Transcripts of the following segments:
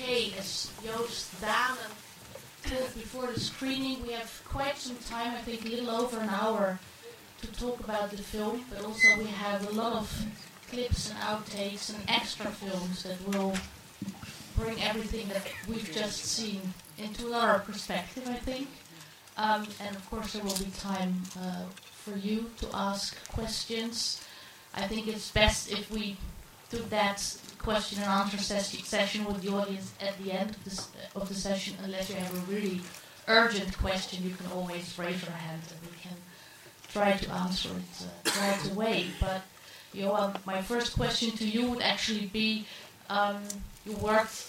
okay, as Joost Dane told before the screening, we have quite some time, I think a little over an hour, to talk about the film, but also we have a lot of clips and outtakes and extra films that will bring everything that we've just seen into another perspective, I think. Um, and of course, there will be time uh, for you to ask questions. I think it's best if we do that question and answer ses- session with the audience at the end of, this, of the session. Unless you have a really urgent question, you can always raise your hand and we can try to answer it uh, right away. But Johan, my first question to you would actually be: um, You worked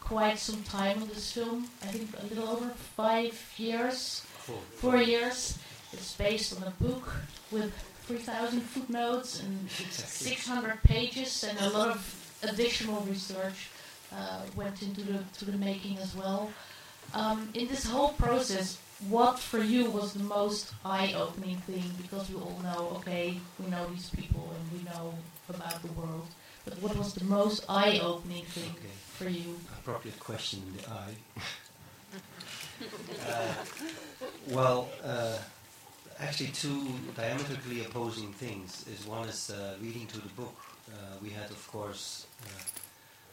quite some time on this film. I think a little over five years, Four. four years. It's based on a book with 3,000 footnotes and 600 pages, and a lot of additional research uh, went into the to the making as well. Um, in this whole process, what for you was the most eye-opening thing? Because we all know, okay, we know these people and we know about the world. But what was the most eye-opening thing Okay. for you? Appropriate question in the eye. uh, well, uh, actually, two diametrically opposing things. Is one is uh, reading to the book. Uh, we had, of course, uh,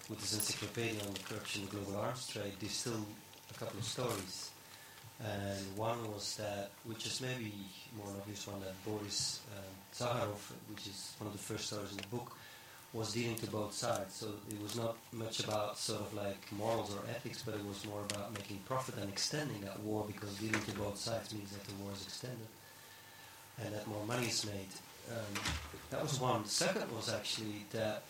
with this encyclopedia on the corruption global arms trade, distilled a couple of stories. And one was that, which is maybe more obvious one, that Boris uh, Zaharoff, which is one of the first stories in the book, was dealing to both sides. So it was not much about sort of like morals or ethics, but it was more about making profit and extending that war because dealing to both sides means that the war is extended and that more money is made. Um, that was one. The second was actually that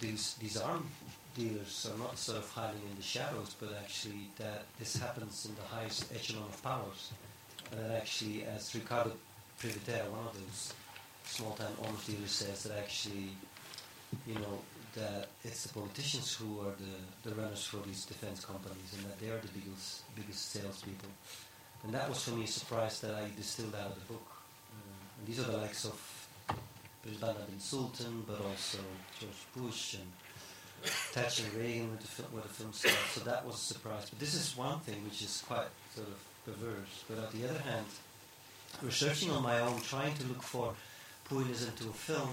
these these arm dealers are not sort of hiding in the shadows, but actually that this happens in the highest echelon of powers. And that actually, as Ricardo Privitera, one of those small-time arms dealers, says that actually you know, that it's the politicians who are the, the runners for these defense companies and that they are the biggest, biggest salespeople. And that was for me a surprise that I distilled out of the book. Uh, and these are the likes of President bin Sultan, but also George Bush and Thatcher Reagan with the, the film starts. So that was a surprise. But this is one thing which is quite sort of perverse. But on the other hand, researching on my own, trying to look for this into a film,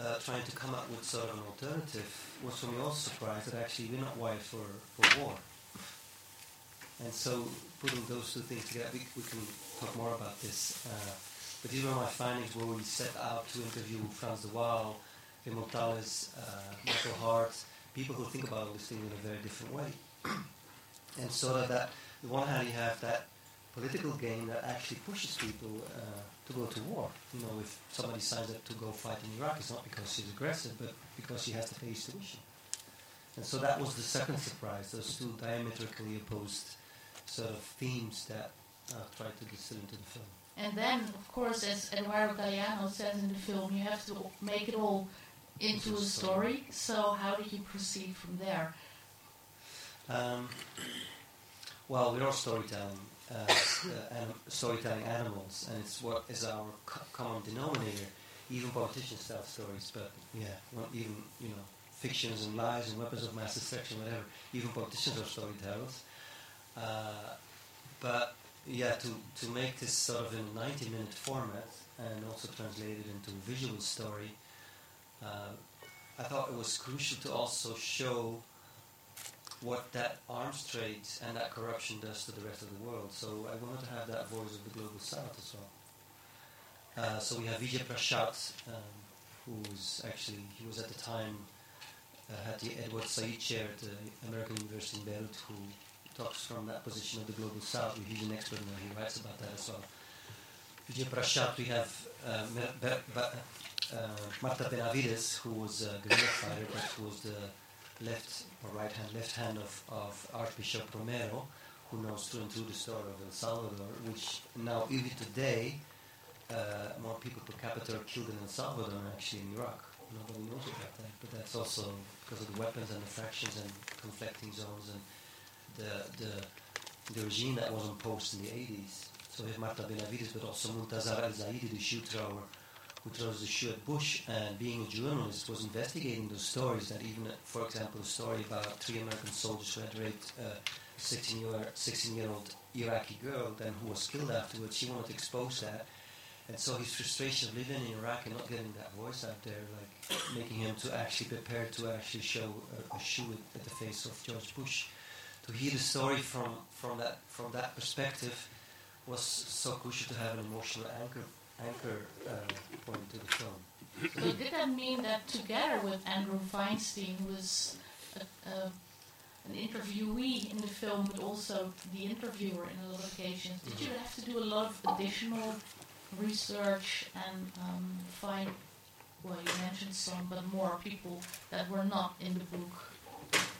uh, trying to come up with sort of an alternative was for me also surprised that actually we're not wired for, for war. And so putting those two things together, we, we can talk more about this. Uh, but these were my findings where we set out to interview Frans de Waal, Wim Morales, uh, Michael Hardt, people who think about all these things in a very different way. and so that, that, on the one hand, you have that political game that actually pushes people uh, to go to war. You know, if somebody signs up to go fight in Iraq, it's not because she's aggressive, but because she has to pay tuition. And so that was the second surprise, those two diametrically opposed sort of themes that uh, tried to distill into the film. And then, of course, as Eduardo Galeano says in the film, you have to make it all into a story. So how did you proceed from there? Um, well, we're all storytelling, uh, uh, storytelling animals, and it's what is our co- common denominator. Even politicians tell stories, but yeah, not even you know fictions and lies and weapons of mass destruction, whatever. Even politicians are storytellers. Uh, but yeah, to, to make this sort of in a 90 minute format and also translate it into visual story, uh, I thought it was crucial to also show what that arms trade and that corruption does to the rest of the world. So I wanted to have that voice of the global south as well. Uh, so we have Vijay Prashad, um, who was actually, he was at the time, uh, had the Edward Said Chair at the American University in Beirut, who talks from that position of the global south. He's an expert that. He writes about that as well. Vijay Prashad, we have uh, uh, Marta Benavides, who was a guerrilla fighter, who was the left or right hand, left hand of, of Archbishop Romero, who knows through and through the story of El Salvador, which now, even today, uh, more people per capita are killed in El Salvador than actually in Iraq. Nobody knows about that, but that's also because of the weapons and the factions and conflicting zones and the, the, the regime that was imposed in the 80s. So we have Marta Benavides, but also Muntazar al-Zaidi, the shoe thrower, who throws the shoe at Bush, and being a journalist, was investigating those stories. That even, for example, a story about three American soldiers who had raped a 16 year 16 year old Iraqi girl, then who was killed afterwards. He wanted to expose that. And so his frustration of living in Iraq and not getting that voice out there, like making him to actually prepare to actually show a, a shoe at, at the face of George Bush. To hear the story from, from that from that perspective was so crucial to have an emotional anchor anchor uh, point to the film. So did that mean that together with Andrew Feinstein, was a, an interviewee in the film, but also the interviewer in a lot of occasions, did you have to do a lot of additional research and um, find, well, you mentioned some, but more people that were not in the book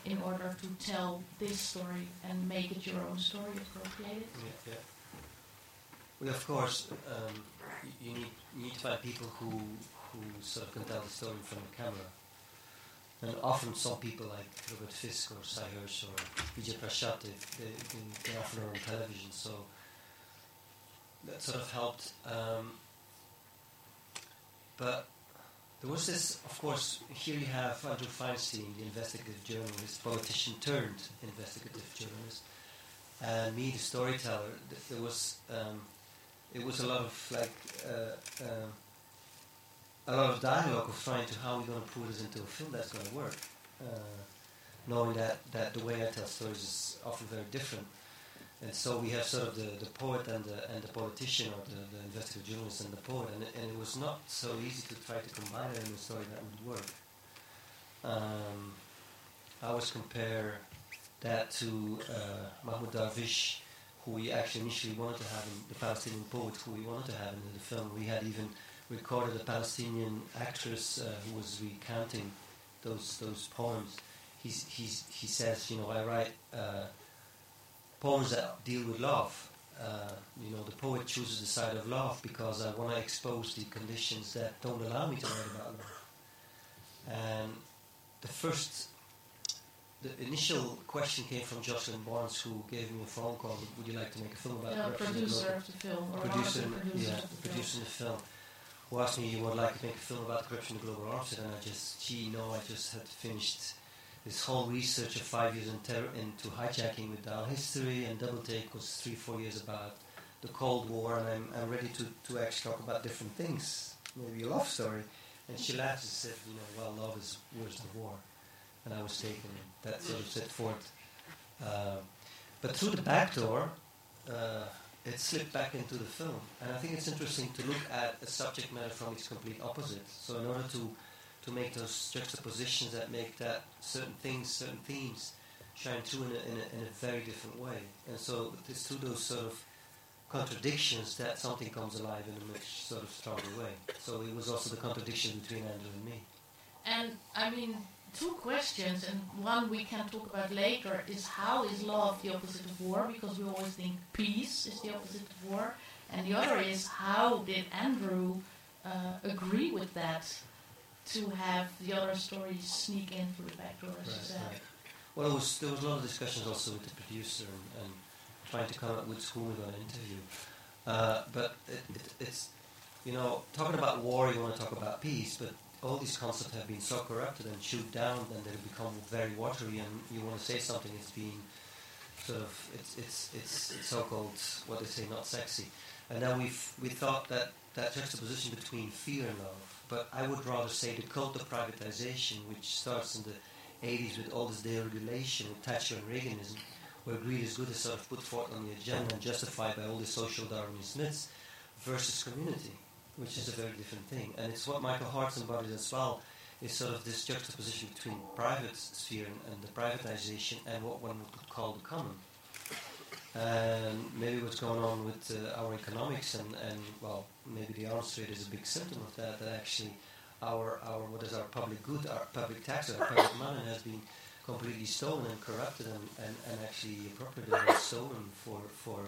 in order to tell this story and make it your own story, appropriate it? Yeah, yeah. Well, of course, um, you need, you need to find people who, who sort of can tell the story from the camera. And often some people like Robert Fisk or Cy or Vijay Prashad, they, they, they often are on television, so that sort of helped. Um, but there was this, of course, here you have Andrew Feinstein, the investigative journalist, politician turned investigative journalist, and me, the storyteller. There was um, it was a lot of like uh, uh, a lot of dialogue of trying to how we're going to put this into a film that's going to work. Uh, knowing that, that the way I tell stories is often very different. And so we have sort of the, the poet and the, and the politician, or the, the investigative journalist and the poet, and, and it was not so easy to try to combine it in a story that would work. Um, I always compare that to uh, Mahmoud Darwish, who we actually initially wanted to have in the Palestinian poet, who we wanted to have in the film. We had even recorded a Palestinian actress uh, who was recounting those those poems. He's, he's, he says, you know, I write uh, poems that deal with love. Uh, you know, the poet chooses the side of love because I want to expose the conditions that don't allow me to write about love. And the first the initial question came from Joslyn Barnes, who gave me a phone call. Would you like to make a film about Yeah, corruption? in producer Global- of the film, or producer, one the producers yeah, of the film. producing the film, who asked me, "You would like to make a film about the corruption in the global arms?" And I just, gee, no, I just had finished this whole research of five years in terror, into hijacking with Dial History, and Double Take was three, four years about the Cold War, and I'm, I'm ready to, to actually talk about different things, maybe a love story. And she laughs and said, "You know, well, love is worse than war." And I was taken. That sort of set forth. Uh, but through the back door, uh, it slipped back into the film. And I think it's interesting to look at a subject matter from its complete opposite. So in order to, to make those juxtapositions that make that certain things, certain themes shine through in a, in a, in a very different way. And so it's through those sort of contradictions that something comes alive in a much sort of stronger way. So it was also the contradiction between Andrew and me. And I mean, two questions, and one we can talk about later is how is love the opposite of war? Because we always think peace is the opposite of war, and the other is how did Andrew uh, agree with that to have the other stories sneak in through the back door, as you Right, said? right. Well, it was, there was a lot of discussions also with the producer and, and trying to come up with who we're going to interview. Uh, but it, it, it's, you know, talking about war, you want to talk about peace, but all these concepts have been so corrupted and chewed down, and they've become very watery. And you want to say something, it's been sort of, it's it's it's, it's so-called what they say, not sexy. And then we we thought that that juxtaposition between fear and love, but I would rather say the cult of privatization, which starts in the 80s with all this deregulation with Thatcher and Reaganism, where greed is good is sort of put forth on the agenda and justified by all the social Darwinist myths, versus community, which is a very different thing. And it's what Michael Hardt embodies as well, is sort of this juxtaposition between private sphere and, and the privatization and what one would call the common. And maybe what's going on with uh, our economics and, and, well, maybe the arms trade is a big symptom of that, that actually our, our what is our public good, our public tax, our public money has been completely stolen and corrupted and, and, and actually appropriated and stolen for, for,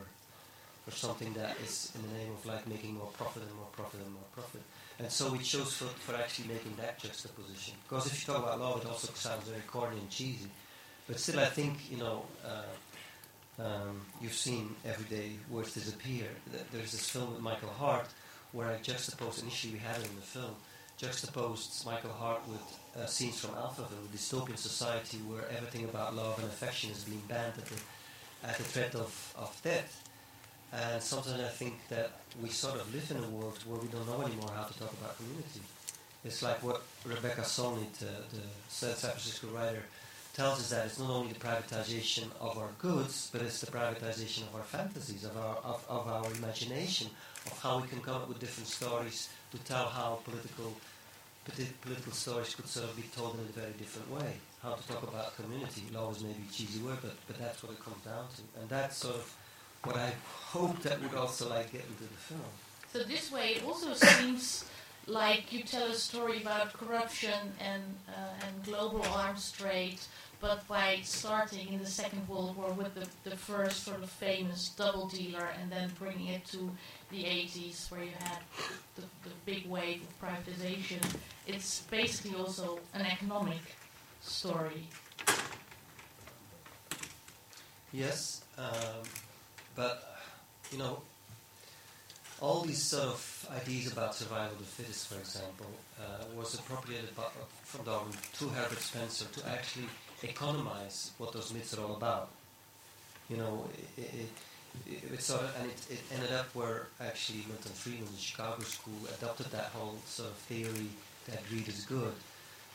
for something that is in the name of like making more profit and more profit and more profit. And so we chose for, for actually making that juxtaposition. Because if you talk about love, it also sounds very corny and cheesy. But still, I think, you know, uh, um, you've seen Everyday Words Disappear. There's this film with Michael Hardt where I juxtaposed, initially we had in the film, juxtaposed Michael Hardt with uh, scenes from Alphaville, a dystopian society where everything about love and affection is being banned at the, at the threat of, of death. And sometimes I think that we sort of live in a world where we don't know anymore how to talk about community. It's like what Rebecca Solnit, uh, the San Francisco writer, tells us that it's not only the privatization of our goods, but it's the privatization of our fantasies, of our, of, of our imagination, of how we can come up with different stories to tell how political political stories could sort of be told in a very different way. How to talk about community. Law is maybe a cheesy word, but, but that's what it comes down to. And that's sort of what I hope that would also like get into the film. So this way it also seems like you tell a story about corruption and, uh, and global arms trade but by starting in the Second World War with the, the first sort of famous double dealer and then bringing it to the 80s where you had the, the big wave of privatization, it's basically also an economic story. Yes, um, but you know, all these sort of ideas about survival of the fittest, for example, uh, was appropriated by, from Darwin to Herbert Spencer to actually economize what those myths are all about. You know, it, it, it, and it, it ended up where actually Milton Friedman, the Chicago School, adopted that whole sort of theory that greed is good,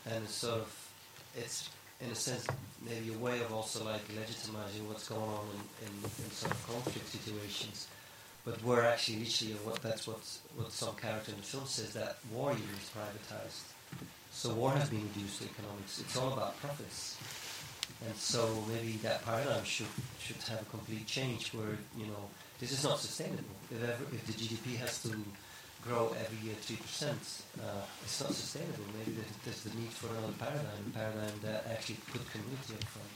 and it's sort of, it's in a sense maybe a way of also like legitimizing what's going on in, in, in sort of conflict situations. But where actually, literally, what that's what what some character in the film says that war even is privatized. So war has been reduced to economics. It's all about profits. And so maybe that paradigm should should have a complete change where, you know, this is not sustainable. If, ever, if the GDP has to grow every year 3%, uh, it's not sustainable. Maybe there's the need for another paradigm, a paradigm that actually put community up front.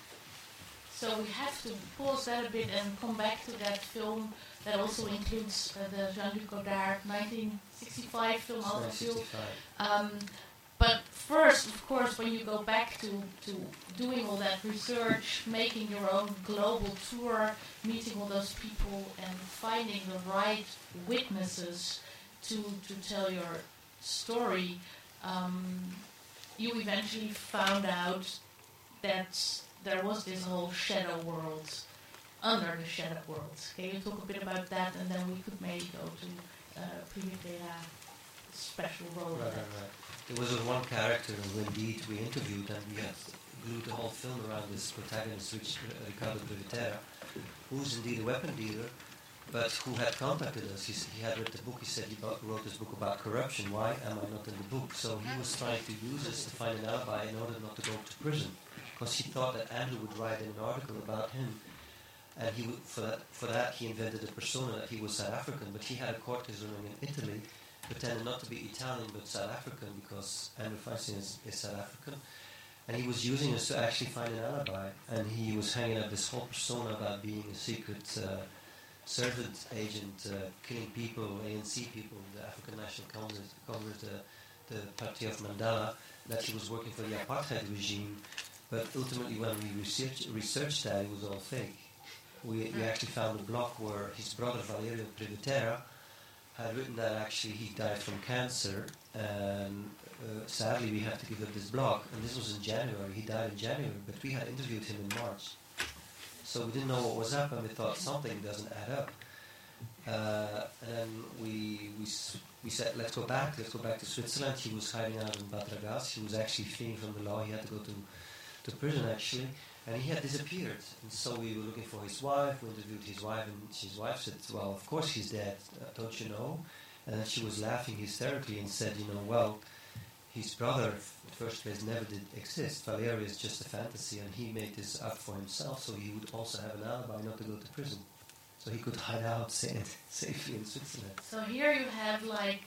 So we have to pause that a bit and come back to that film that also includes uh, the Jean-Luc Godard 1965 film, Alphaville. Um, but first, of course, when you go back to, to doing all that research, making your own global tour, meeting all those people, and finding the right witnesses to, to tell your story, um, you eventually found out that there was this whole shadow world under the shadow world. Can you talk a bit about that, and then we could maybe go to uh, Privitera special role. Right, right, right. There was one character who indeed we interviewed and we had glued the whole film around this protagonist, which uh, Ricardo Privitera, who's indeed a weapon dealer, but who had contacted us. He, he had read the book. He said he wrote this book about corruption. Why am I not in the book? So he was trying to use us to find an alibi in order not to go to prison, because he thought that Andrew would write an article about him. And he for that, for that, he invented a persona that he was South African, but he had a court case running in Italy, pretended not to be Italian but South African because Andrew Feinstein is, is, South African. And he was using us to actually find an alibi. And he was hanging up this whole persona about being a secret uh, servant agent, uh, killing people, ANC people, the African National Congress, the, the party of Mandela, that he was working for the apartheid regime. But ultimately, when we research, researched that, it was all fake. We, we actually found a blog where his brother Valerio Privitera had written that actually he died from cancer, and uh, sadly we had to give up this blog. And this was in January. He died in January, but we had interviewed him in March, so we didn't know what was up, and we thought something doesn't add up. Uh, and then we, we we said, let's go back, let's go back to Switzerland. He was hiding out in Bad. He was actually fleeing from the law. He had to go to to prison actually and he had disappeared. And so we were looking for his wife. We interviewed his wife, and his wife said, "Well, of course he's dead. Uh, don't you know?" And then she was laughing hysterically and said, "You know, well, his brother, in the first place, never did exist. Valeria is just a fantasy, and he made this up for himself, so he would also have an alibi not to go to prison, so he could hide out safely in Switzerland." So here you have like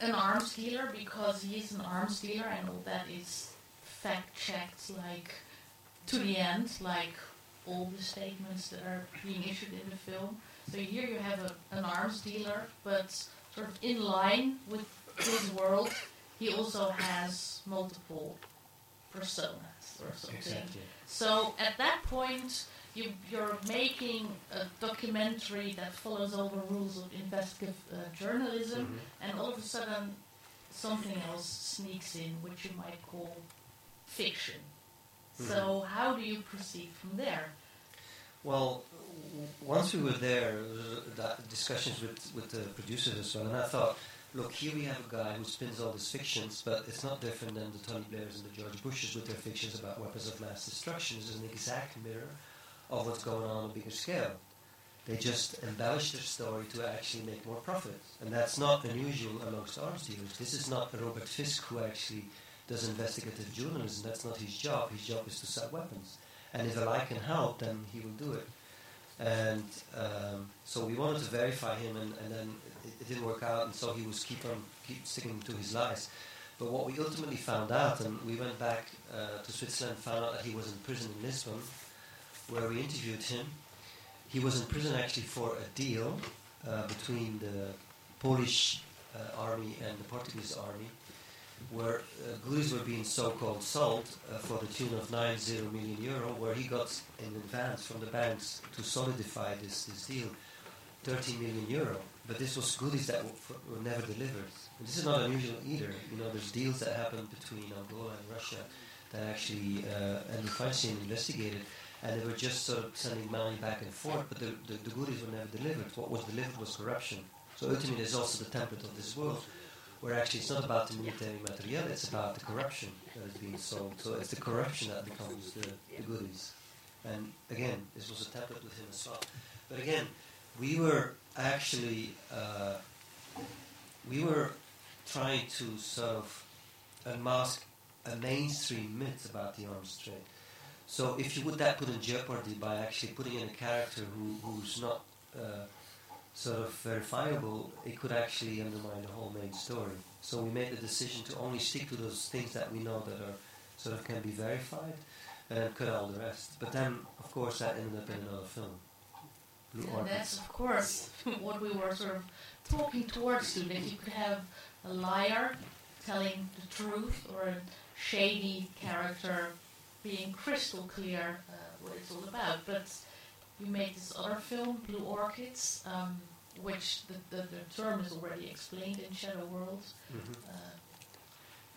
an arms dealer because he's an arms dealer, and all that is fact checked, like to the end, like all the statements that are being issued in the film. So here you have a, an arms dealer, but sort of in line with his world, he also has multiple personas or something. Exactly. So at that point, you, you're making a documentary that follows all the rules of investigative uh, journalism, Mhm. and all of a sudden something else sneaks in, which you might call fiction. So how do you proceed from there? Well, w- once we were there, that discussions with, with the producers as well, and I thought, look, here we have a guy who spins all these fictions, but it's not different than the Tony Blairs and the George Bushes with their fictions about weapons of mass destruction. It's an exact mirror of what's going on on a bigger scale. They just embellish their story to actually make more profit, and that's not unusual amongst arms dealers. This is not Robert Fisk who actually does investigative journalism. That's not his job. His job is to sell weapons. And if lie can help, then he will do it. And um, so we wanted to verify him, and, and then it, it didn't work out, and so he was keep on keep sticking to his lies. But what we ultimately found out, and we went back uh, to Switzerland, found out that he was in prison in Lisbon, where we interviewed him. He was in prison actually for a deal uh, between the Polish uh, army and the Portuguese army, where uh, goodies were being so-called sold uh, for the tune of 90 million euro, where he got in advance from the banks to solidify this, this deal 13 million euro. But this was goodies that w- f- were never delivered. And this is not unusual either. You know, there's deals that happen between Angola and Russia that actually uh, and the Feinstein investigated, and they were just sort of sending money back and forth, but the, the, the goodies were never delivered. What was delivered was corruption. So ultimately, there's also the template of this world where actually it's not about the military material, it's about the corruption that is being sold. So it's the corruption that becomes the, the goodies. And again, this was a template with him as well. But again, we were actually uh, we were trying to sort of unmask a mainstream myth about the arms trade. So if you would that put in jeopardy by actually putting in a character who, who's not uh, sort of verifiable, it could actually undermine the whole main story. So we made the decision to only stick to those things that we know that are sort of can be verified, and cut all the rest. But then, of course, that ended up in another film. Blue And Orchids. that's, of course, what we were sort of talking towards to, that you could have a liar telling the truth or a shady character being crystal clear uh, what it's all about. But you made this other film, Blue Orchids, um, which the, the, the term is already explained in Shadow World. Mhm. Uh,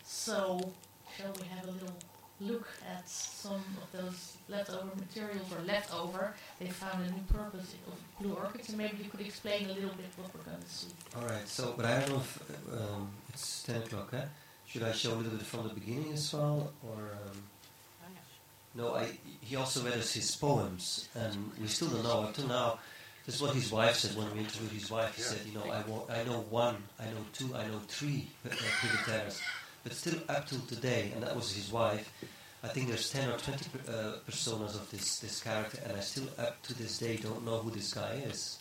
so, shall we have a little look at some of those leftover materials or leftover? They found a new purpose of blue orchids, and maybe you could explain a little bit what we're going to see. All right. So, but I don't know if um, it's ten o'clock. Eh? Should I show a little bit from the beginning as well, or? Um, no, I, he also read us his poems, and we still don't know. Up to now, this is what his wife said when we interviewed his wife. He said, you know, I, wa- I know one, I know two, I know three uh, But still, up till today, and that was his wife, I think there's 10 or 20 per- uh, personas of this, this character, and I still, up to this day, don't know who this guy is.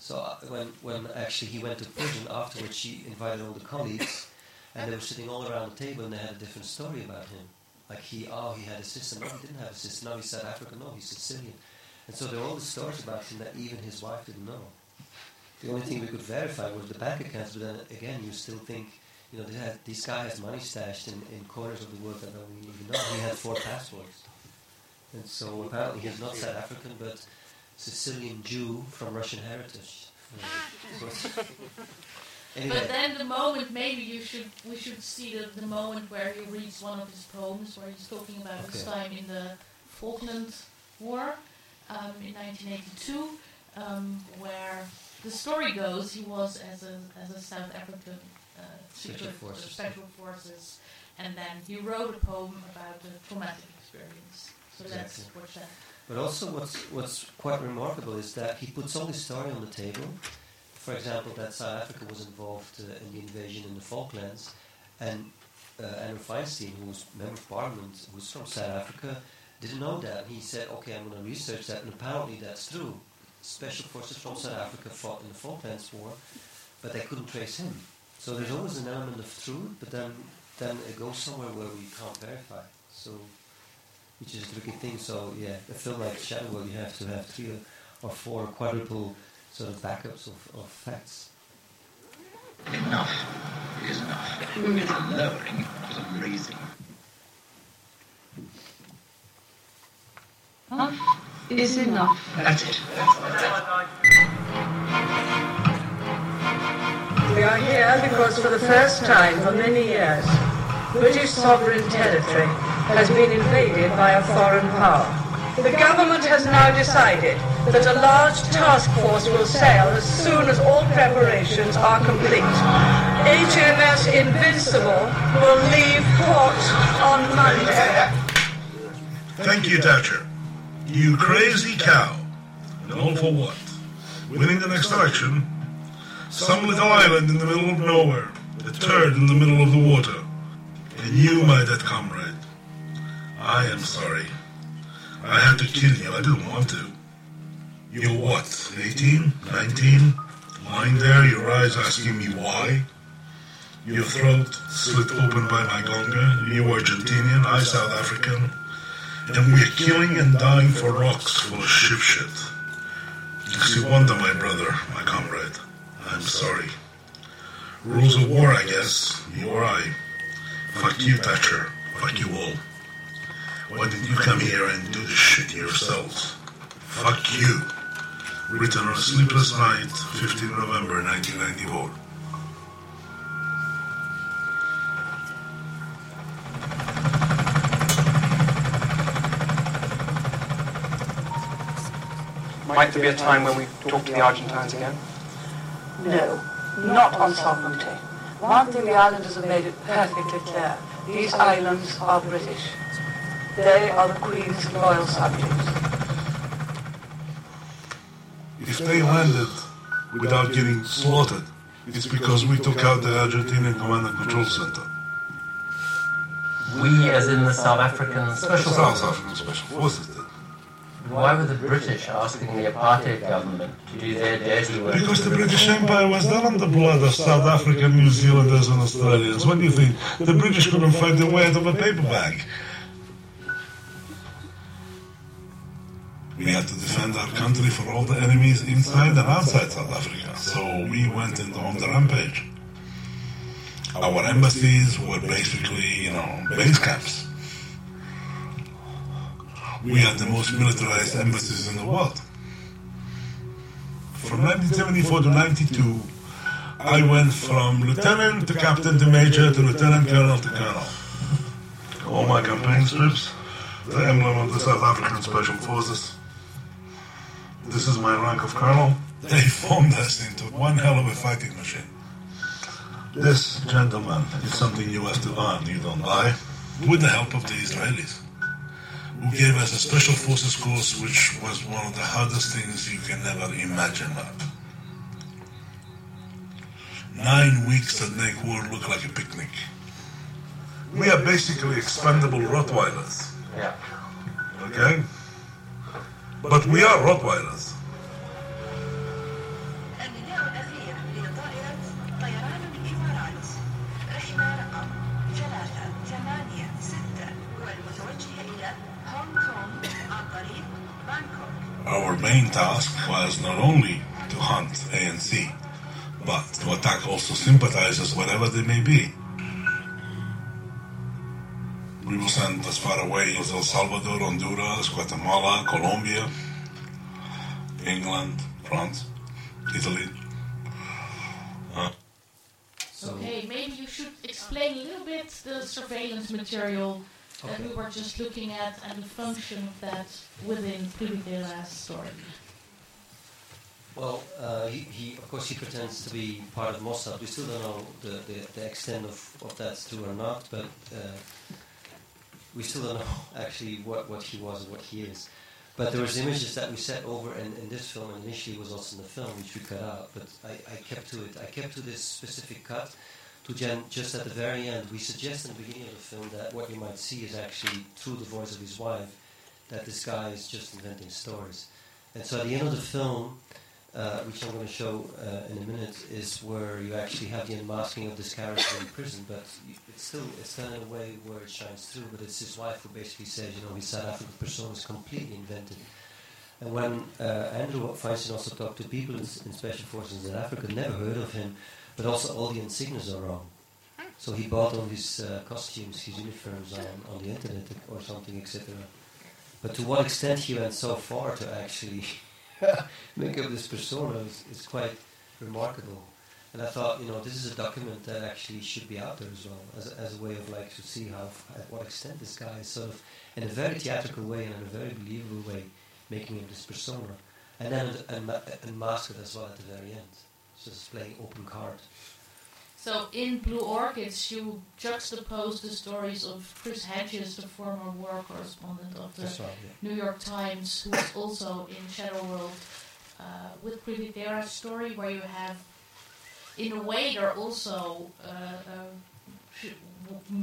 So uh, when, when actually he went to prison afterwards, she invited all the colleagues, and they were sitting all around the table, and they had a different story about him. Like he, oh, he had a sister. No, he didn't have a sister. No, he's South African. No, he's Sicilian. And so there are all the stories about him that even his wife didn't know. The only thing we could verify was the bank accounts, but then again, you still think, you know, this, has, this guy has money stashed in, in corners of the world that nobody even knows. He had four passports. And so apparently he's not South African, but Sicilian Jew from Russian heritage. Anyway. But then the moment, maybe you should, we should see the, the moment where he reads one of his poems, where he's talking about his time in the Falkland War um, in 1982, um, where the story goes he was as a as a South African uh, Special forces. special forces, and then he wrote a poem about the traumatic experience. So Exactly. watch that. But also, what's what's quite remarkable is that he puts all this story on the table. For example, that South Africa was involved uh, in the invasion in the Falklands, and uh, Andrew Feinstein, who's member of parliament, who's from South Africa, didn't know that. He said, "Okay, I'm going to research that," and apparently that's true. Special forces from South Africa fought in the Falklands War, but they couldn't trace him. So there's always an element of truth, but then then it goes somewhere where we can't verify. So which is a tricky thing. So yeah, a film like Shadow you have to have three or four quadruple sort of backups of, of facts. Enough is enough. Doing it and lowering is amazing. Huh? is enough. That's it. We are here because for the first time for many years, British sovereign territory has been invaded by a foreign power. The government has now decided that a large task force will sail as soon as all preparations are complete. HMS Invincible will leave port on Monday. Thank you, Thatcher. You crazy cow. And all for what? Winning the next election? Some little island in the middle of nowhere. A turd in the middle of the water. And you, my dead comrade. I am sorry. I had to kill you. I didn't want to. You're what, 18? 19? Lying there, your eyes asking me why? Your throat slit open by my gonga. You Argentinian, I South African. And we're killing and dying for rocks full of ship shit. Makes you wonder, my brother, my comrade. I'm sorry. Rules of war, I guess. You or I. Fuck you, Thatcher. Fuck you all. Why didn't you come here and do this shit yourselves? Fuck you. Written on a sleepless night, 15 November 1994. Might there be a time when we talk to the Argentines again? No, not on sovereignty. One thing the islanders have made it perfectly clear. These islands are British. They are the Queen's loyal subjects. If they landed without getting slaughtered, it's because we took out the Argentinian Command and Control Center. We, as in the South African Special South Forces. African Special Forces did. Why were the British asking the apartheid government to do their dirty work? Because the British Empire was not on the blood of South African, New Zealanders, and Australians. What do you think? The British couldn't find their way out of a paper bag. We had to defend our country for all the enemies inside and outside South Africa. So we went into on the rampage. Our embassies were basically, you know, base camps. We had the most militarized embassies in the world. From 1974 to 92, I went from lieutenant to captain to major to lieutenant colonel to colonel. All my campaign strips, the emblem of the South African Special Forces. This is my rank of colonel. They formed us into one hell of a fighting machine. This, gentlemen, is something you have to earn, you don't buy, with the help of the Israelis, who gave us a special forces course, which was one of the hardest things you can ever imagine. Up. Nine weeks that make war look like a picnic. We are basically expendable Rottweilers, Yeah. okay? But we are Rottweilers. Our main task was not only to hunt ANC, but to attack also sympathizers wherever they may be. We were sent as far away as El Salvador, Honduras, Guatemala, Colombia, England, France, Italy. So, Okay, maybe you should explain a little bit the surveillance material that we were just looking at and the function of that within Privitera's story. Well, uh, he, he, of course, he pretends to be part of Mossad. We still don't know the, the, the extent of, of that's true or not, but uh, we still don't know actually what, what he was and what he is. But there was images that we set over in, in this film, and initially was also in the film, which we cut out. But I, I kept to it. I kept to this specific cut to Jen just at the very end. We suggest in the beginning of the film that what you might see is actually through the voice of his wife that this guy is just inventing stories. And so at the end of the film, uh, which I'm going to show uh, in a minute, is where you actually have the unmasking of this character in prison, but it's still it's done in a way where it shines through. But it's his wife who basically says, you know, his South African persona is completely invented. And when uh, Andrew Feinstein also talked to people in, in special forces in Africa, never heard of him, but also all the insignias are wrong. So he bought all his uh, costumes, his uniforms on, on the internet or something, etc. But to what extent he went so far to actually make up this persona is, is quite remarkable. And I thought, you know, this is a document that actually should be out there as well, as, as a way of like to see how, at what extent this guy is sort of, in a very theatrical way and in a very believable way, making him this persona, and then mask it as well at the very end, just playing open card. So in Blue Orchids, you juxtapose the stories of Chris Hedges, the former war correspondent of the right, yeah. New York Times, who is also in Shadow World, uh, with Privitera's story, where you have, in a way, they're also uh, uh,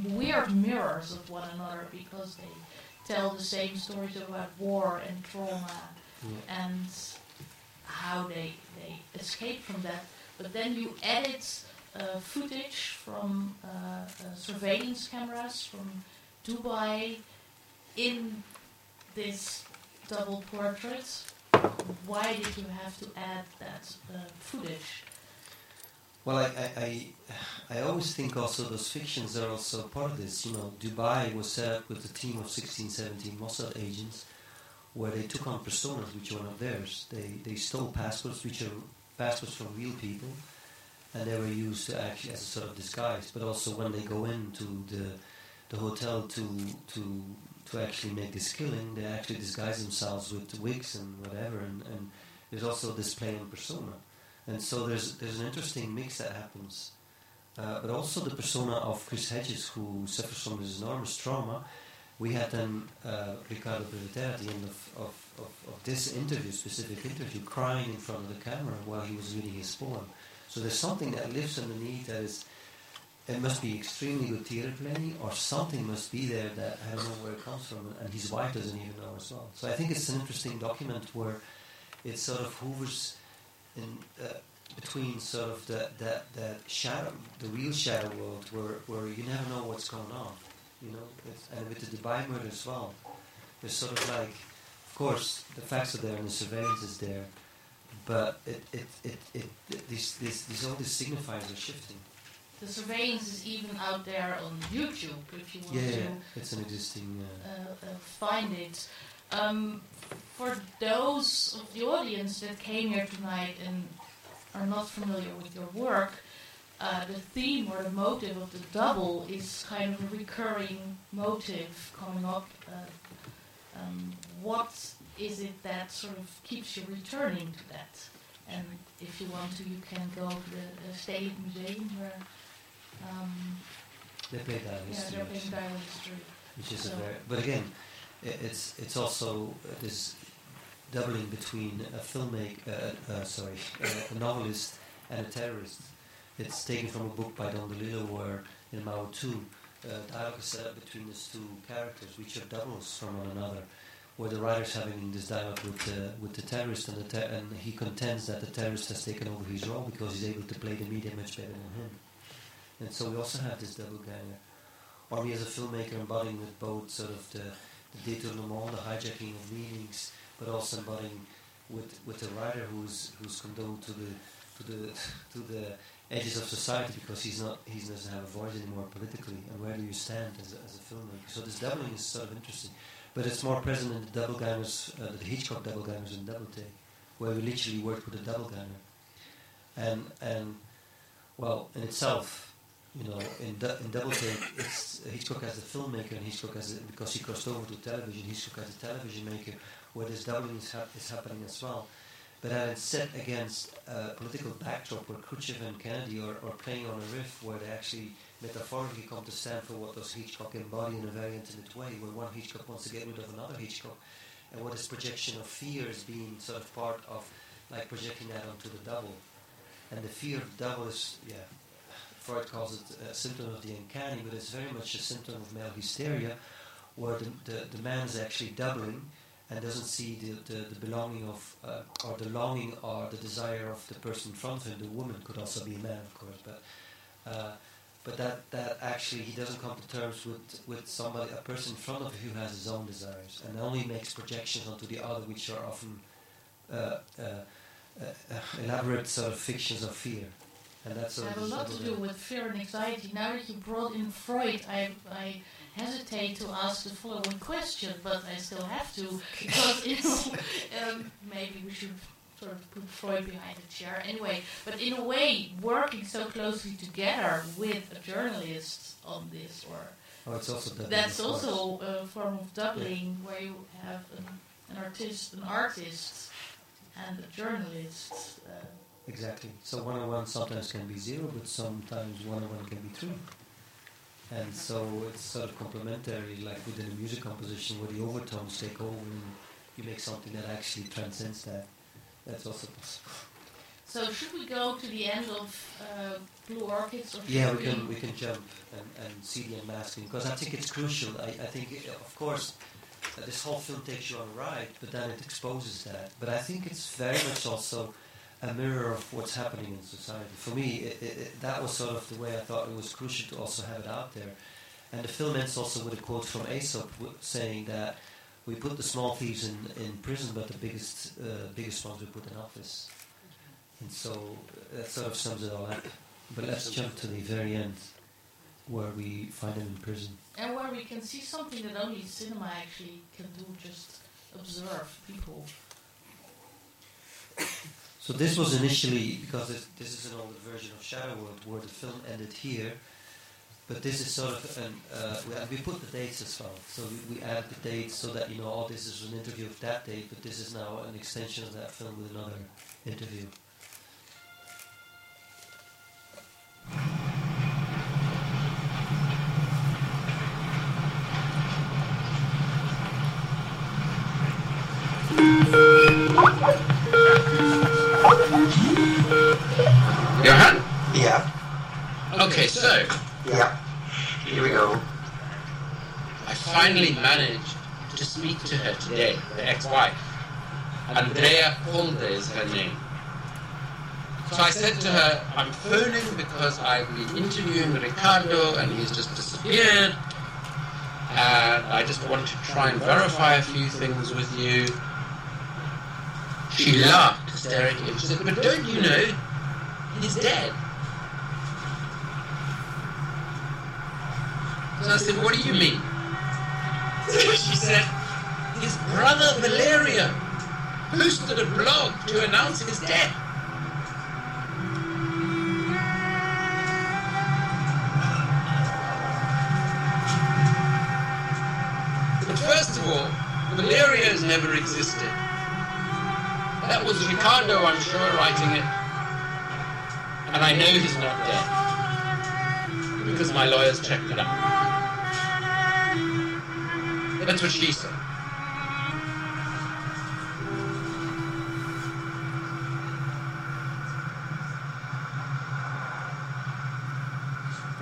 weird mirrors of one another because they tell the same stories about war and trauma Yeah. and how they, they escape from that. But then you edit footage from uh, uh, surveillance cameras from Dubai in this double portrait. Why did you have to add that uh, footage? Well, I, I, I, I always think also those fictions are also part of this. You know, Dubai was set up with a team of 16, 17 Mossad agents where they took on personas which were not theirs. They, they stole passports which are passports from real people and they were used to actually as a sort of disguise. But also when they go into the, the hotel to, to, to actually make this killing, they actually disguise themselves with wigs and whatever. And, and there's also this play on persona. And so there's there's an interesting mix that happens. Uh, but also the persona of Chris Hedges, who suffers from this enormous trauma. We had then uh, Ricardo Privitera at the end of, of, of, of this interview, specific interview, crying in front of the camera while he was reading his poem. So there's something that lives underneath that is, it must be extremely good theater playing, or something must be there that I don't know where it comes from, and his wife doesn't even know as well. So I think it's an interesting document where it sort of hovers in uh, between sort of that that that shadow, the real shadow world, where where you never know what's going on, you know, and with the Dubai murder as well, there's sort of like, of course, the facts are there and the surveillance is there, but it it it, it, these these these all these signifiers are shifting. The surveillance is even out there on YouTube if you want Yeah, to yeah, it's an existing. Uh, uh, uh, find it. Um, for those of the audience that came here tonight and are not familiar with your work, uh, the theme or the motive of the double is kind of a recurring motive coming up. Uh, um, what is it that sort of keeps you returning to that? And if you want to, you can go to the uh, State Museum where um, they play that yeah, history, they're which- playing dial history. which is a very. But again, it's it's also this doubling between a filmmaker, uh, uh, sorry, a novelist and a terrorist. It's taken from a book by Don DeLillo where in Mao 2, uh, dialogue is set up between these two characters, which are doubles from one another, where the writer's having this dialogue with the, with the terrorist, and, the ter- and he contends that the terrorist has taken over his role because he's able to play the media much better than him. And so we also have this double ganger. Or me as a filmmaker embodying with both sort of the, the détournement, the hijacking of meetings, but also embodying with, with the writer who's who's condoned to the to the to the edges of society because he's not he doesn't have a voice anymore politically. And where do you stand as a, as a filmmaker? So this doubling is sort of interesting, but it's more present in the double gangers, uh, the Hitchcock double gangers in Double Take, where we literally worked with a double ganger, and and well in itself. You know, in, du- in Double Take, it's Hitchcock as a filmmaker and Hitchcock as because he crossed over to television. Hitchcock as a television maker, where this doubling is, hap- is happening as well. But then it's set against a political backdrop where Khrushchev and Kennedy are, are playing on a riff where they actually metaphorically come to stand for what does Hitchcock embody in a very intimate way, where one Hitchcock wants to get rid of another Hitchcock, and what this projection of fear is being sort of part of, like projecting that onto the double. And the fear of the double is, yeah, Freud calls it a symptom of the uncanny, but it's very much a symptom of male hysteria, where the, the, the man is actually doubling and doesn't see the, the, the belonging of, uh, or the longing or the desire of the person in front of him. The woman could also be a man, of course, but uh, but that, that actually he doesn't come to terms with, with somebody, a person in front of him who has his own desires, and only makes projections onto the other, which are often uh, uh, uh, uh, elaborate sort of fictions of fear. And that's sort have of a lot to do with fear and anxiety. Now that you brought in Freud, I, I hesitate to ask the following question, but I still have to because it's um, maybe we should sort of put Freud behind a chair anyway. But in a way, working so closely together with a journalist on this, or Oh, it's also that's also a form of doubling where you have an, an artist, an artist, and a journalist. Uh, Exactly. So one on one sometimes can be zero, but sometimes one on one can be three. And so it's sort of complementary, like within a music composition, where the overtones take over and you make something that actually transcends that. That's also possible. so should we go to the end of uh, Blue Orchids? Or Yeah, we can we can jump and, and see the unmasking because I think it's crucial. I, I think, uh, of course, uh, this whole film takes you on a ride, but then it exposes that. But I think it's very much also a mirror of what's happening in society. For me, it, it, it, that was sort of the way I thought it was crucial to also have it out there. And the film ends also with a quote from Aesop w- saying that we put the small thieves in, in prison, but the biggest uh, biggest ones we put in office. And so uh, that sort of sums it all up. But let's jump to the very end, where we find him in prison. and where we can see something that only cinema actually can do, just observe people. So this was initially because this, this is an older version of Shadow World, where the film ended here. But this is sort of an uh, we, and we put the dates as well. So we, we added the dates so that you know, oh, this is an interview of that date, but this is now an extension of that film with another interview. Johan? Yeah, Okay, so yeah. Here we go. I finally managed to speak to her today, the ex-wife. Andrea Holder is her name. So I said to her, I'm phoning because I've been interviewing Ricardo and he's just disappeared. And I just want to try and verify a few things with you. She laughed hysterically. She said, but don't you know, he's dead. So I said, what do you mean? she said, his brother Valeria posted a blog to announce his death. But first of all, Valeria has never existed. That was Ricardo, I'm sure, writing it. And I know he's not dead. Because my lawyers checked it out. That's what she said.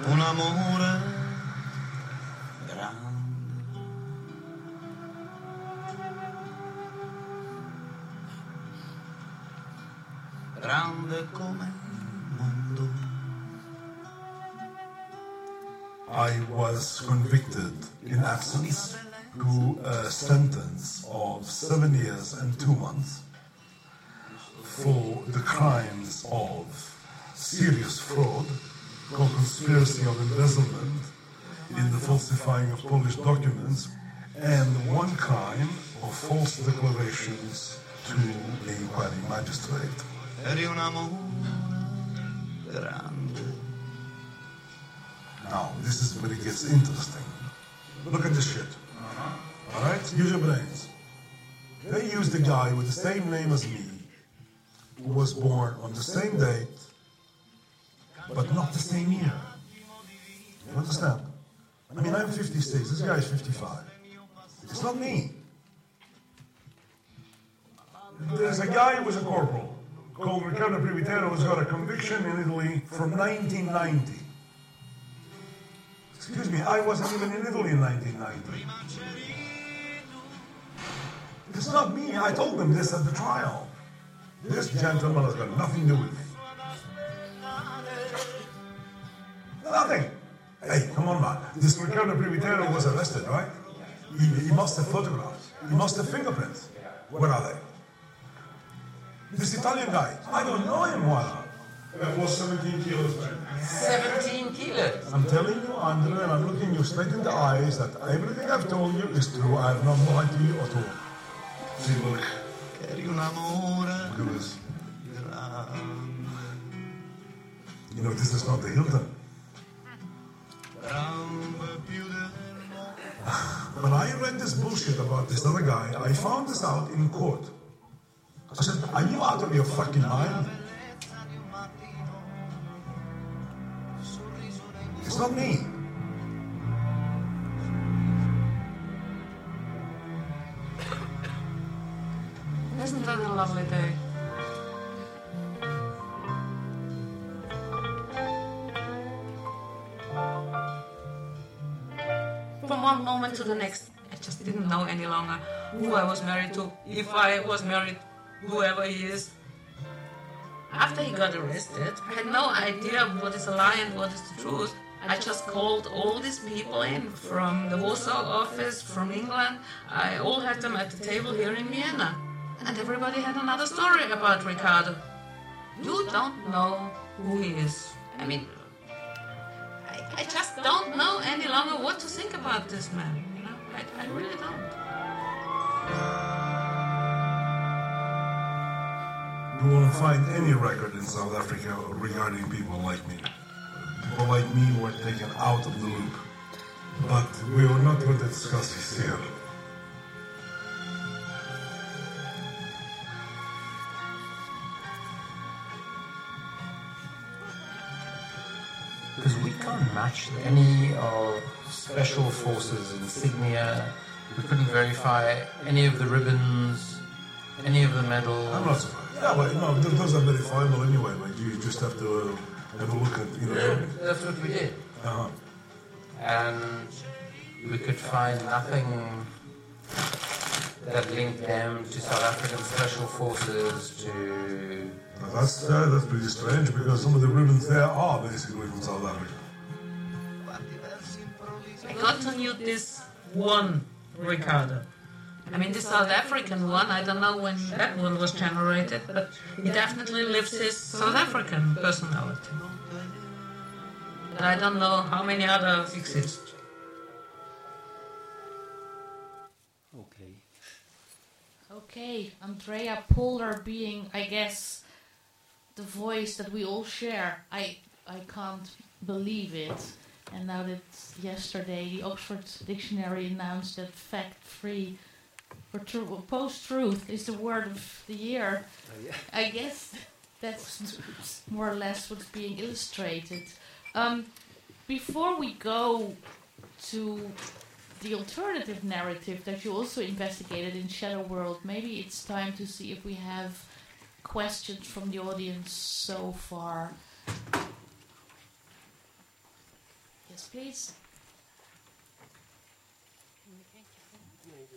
Un amore grande. Grande come il mondo. I was convicted in absence to a sentence of seven years and two months for the crimes of serious fraud, conspiracy of embezzlement in the falsifying of Polish documents, and one crime of false declarations to the inquiring magistrate. Eri un amore grande. Now, this is where it gets interesting. Look at this shit. All right? Use your brains. They used a guy with the same name as me, who was born on the same date, but not the same year. You understand? I mean, I'm 56, this guy is 55. It's not me. There's a guy who was a corporal called Riccardo Privitera who's got a conviction in Italy from 1990. Excuse me, I wasn't even in Italy in 1990. It's not me. I told them this at the trial. This gentleman has got nothing to do with me. Nothing. Hey, come on, man. This Ricardo Privitera was arrested, right? He, he must have photographs. He must have fingerprints. Where are they? This Italian guy, I don't know him well. I've lost 17 kilos, man. 17 kilos. I'm telling you, Andre, and I'm looking you straight in the eyes that everything I've told you is true. I have not lied to you at all. See, look. Look at this. You know, this is not the Hilton. When I read this bullshit about this other guy, I found this out in court. I said, Are you out of your fucking mind? It's not me. Lovely day? From one moment to the next, I just didn't know any longer who I was married to, if I was married, whoever he is. After he got arrested, I had no idea what is a lie and what is the truth. I just called all these people in from the Warsaw office, from England. I all had them at the table here in Vienna. And everybody had another story about Ricardo. You don't know who he is. I mean, I, I just don't know any longer what to think about this man. You know? I, I really don't. You won't find any record in South Africa regarding people like me. People like me were taken out of the loop. But we are not going to discuss this here. Any of special forces insignia. We couldn't verify any of the ribbons, any of the medals. I'm not surprised. Yeah, but no, those are verifiable anyway. Like you just have to uh, have a look at, you know. Yeah, that's what we did. Uh-huh. And we could find nothing that linked them to South African special forces, to Now that's uh, that's pretty strange because some of the ribbons there are basically from South Africa. I got to know this one Ricardo. I mean, the South African one, I don't know when that one was generated, but he definitely lives his South African personality. But I don't know how many others exist. Okay. Okay, Andrea Polder being, I guess, the voice that we all share. I I can't believe it. And now that yesterday the Oxford Dictionary announced that fact-free or tru- post-truth is the word of the year, Oh, yeah. I guess that's more or less what's being illustrated. Um, before we go to the alternative narrative that you also investigated in Shadow World, maybe it's time to see if we have questions from the audience so far. Yes, please.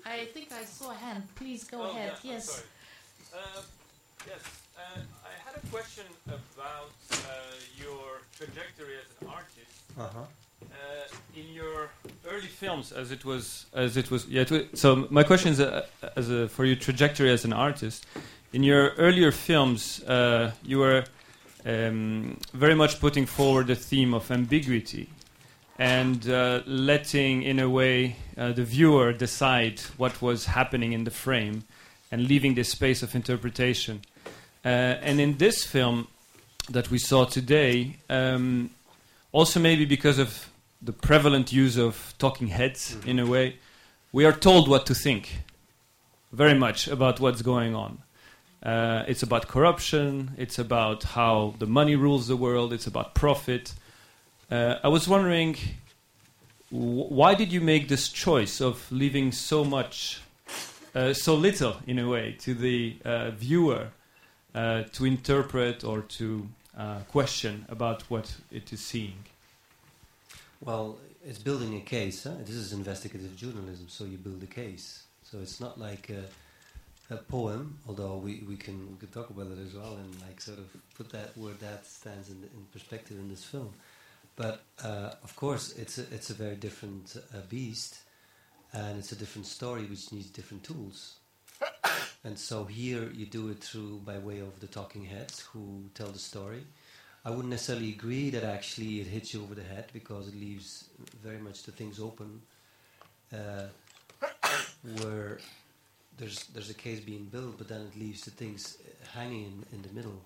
I think I saw a hand. Please go Oh, ahead. yeah, yes. Uh, yes, uh, I had a question about uh, your trajectory as an artist. Uh-huh. Uh, in your early films, as it was, as it was, yeah. It was, so my question is, uh, as a, for your trajectory as an artist, in your earlier films, uh, you were um, very much putting forward the theme of ambiguity and uh, letting, in a way, uh, the viewer decide what was happening in the frame and leaving this space of interpretation. Uh, and in this film that we saw today, um, also maybe because of the prevalent use of talking heads, in a way, we are told what to think very much about what's going on. Uh, it's about corruption. It's about how the money rules the world. It's about profit. Uh, I was wondering, why did you make this choice of leaving so much, uh, so little, in a way, to the uh, viewer uh, to interpret or to uh, question about what it is seeing? Well, it's building a case. Huh? This is investigative journalism, so you build a case. So it's not like a, a poem, although we, we can we could talk about it as well and like sort of put that where that stands in, in perspective in this film. But uh, of course, it's a, it's a very different uh, beast, and it's a different story which needs different tools. and so here you do it through by way of the talking heads who tell the story, I wouldn't necessarily agree that actually it hits you over the head because it leaves very much the things open. Uh, where there's there's a case being built, but then it leaves the things hanging in, in the middle,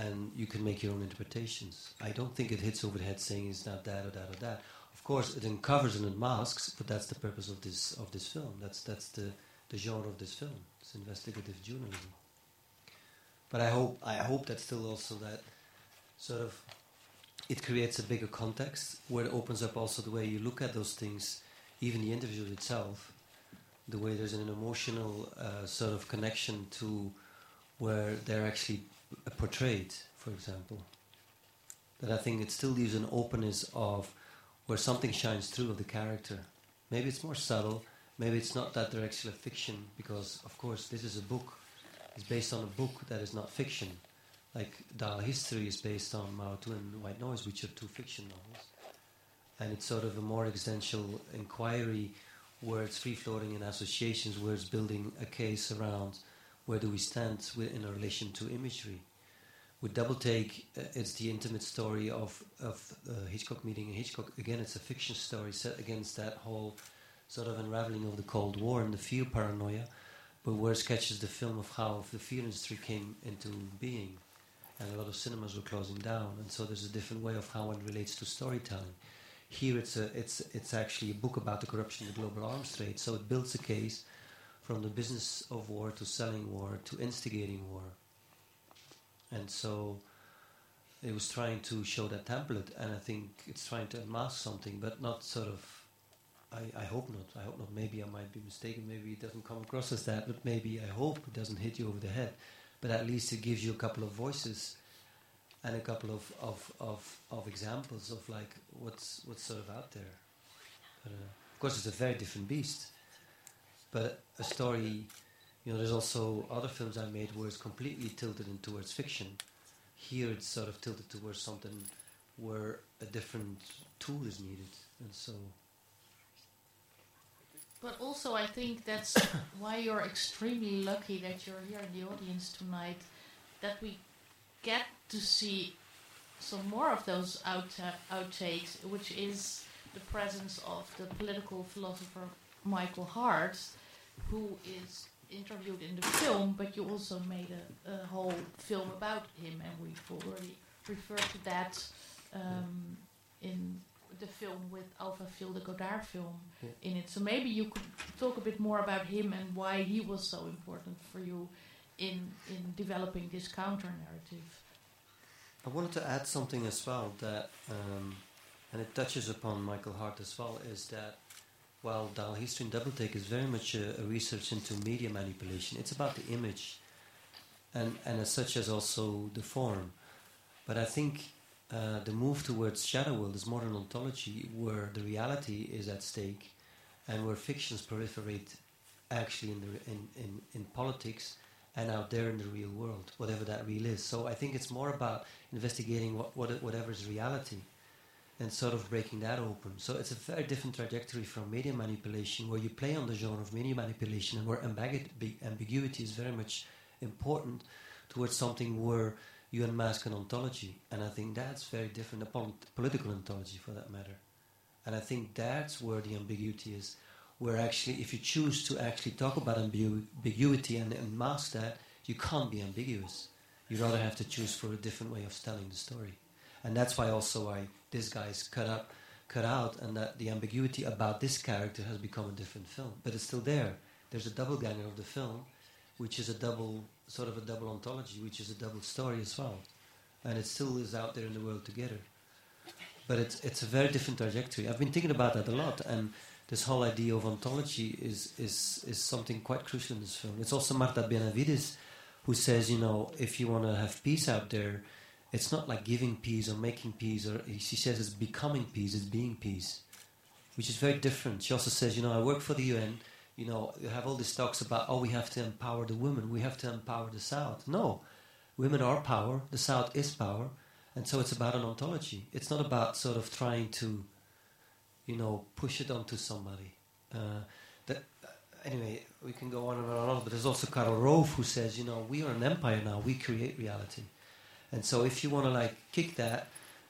and you can make your own interpretations. I don't think it hits over the head saying it's not that or that or that. Of course, it uncovers and unmasks, but that's the purpose of this of this film. That's that's the the genre of this film. It's investigative journalism. But I hope I hope that still also that sort of it creates a bigger context where it opens up also the way you look at those things, even the interview itself, the way there's an emotional uh, sort of connection to where they're actually portrayed, for example. That I think it still leaves an openness of where something shines through of the character. Maybe it's more subtle, maybe it's not that they're actually a fiction, because of course this is a book. It's based on a book that is not fiction. Like Dial History is based on Mao II and White Noise, which are two fiction novels. And it's sort of a more existential inquiry where it's free floating in associations, where it's building a case around where do we stand in relation to imagery. With Double Take, uh, it's the intimate story of, of uh, Hitchcock meeting Hitchcock. Again, it's a fiction story set against that whole sort of unraveling of the Cold War and the fear paranoia, but where it sketches the film of how the fear industry came into being. And a lot of cinemas were closing down, and so there's a different way of how one relates to storytelling. Here, it's a, it's it's actually a book about the corruption of the global arms trade. So it builds a case from the business of war to selling war to instigating war. And so it was trying to show that template, and I think it's trying to unmask something, but not sort of. I, I hope not. I hope not. Maybe I might be mistaken. Maybe it doesn't come across as that, but maybe I hope it doesn't hit you over the head. But at least it gives you a couple of voices and a couple of, of, of, of examples of like what's what's sort of out there. But, uh, of course, it's a very different beast. But a story, you know, there's also other films I made where it's completely tilted in towards fiction. Here, it's sort of tilted towards something where a different tool is needed, and so. But also, I think that's why you're extremely lucky that you're here in the audience tonight, that we get to see some more of those uh, outtakes, which is the presence of the political philosopher Michael Hardt, who is interviewed in the film, but you also made a, a whole film about him, and we've already referred to that um, in the film with Alpha Phil, the Godard film, Yeah. in it. So maybe you could talk a bit more about him and why he was so important for you in in developing this counter narrative. I wanted to add something as well that, um, and it touches upon Michael Hardt as well, is that while Dial History and Double Take is very much a, a research into media manipulation, it's about the image, and and as such as also the form. But I think uh, the move towards Shadow World is more an ontology where the reality is at stake, and where fictions proliferate actually in the in, in, in politics and out there in the real world, whatever that real is. So I think it's more about investigating what, what whatever is reality and sort of breaking that open. So it's a very different trajectory from media manipulation, where you play on the genre of media manipulation and where ambigu- ambiguity is very much important, towards something where you unmask an ontology. And I think that's very different, a pol- political ontology for that matter. And I think that's where the ambiguity is, where actually, if you choose to actually talk about ambigu- ambiguity and, unmask that, you can't be ambiguous. You'd rather have to choose for a different way of telling the story and that's why also I this guy's cut up, cut out, and that the ambiguity about this character has become a different film, but it's still there. There's a double ganger of the film, which is a double sort of a double ontology, which is a double story as well, and it still is out there in the world together. But it's it's a very different trajectory. I've been thinking about that a lot, and this whole idea of ontology is is is something quite crucial in this film. It's also Marta Benavides who says, you know, if you want to have peace out there, it's not like giving peace or making peace, or she says it's becoming peace, it's being peace, which is very different. She also says, you know, I work for the UN. You know, you have all these talks about, oh, we have to empower the women, we have to empower the South. No, women are power, the South is power, and so it's about an ontology. It's not about sort of trying to, you know, push it onto somebody. Uh, that anyway, we can go on and on and on. But there's also Karl Rove who says, you know, we are an empire now. We create reality. And so if you want to like kick that,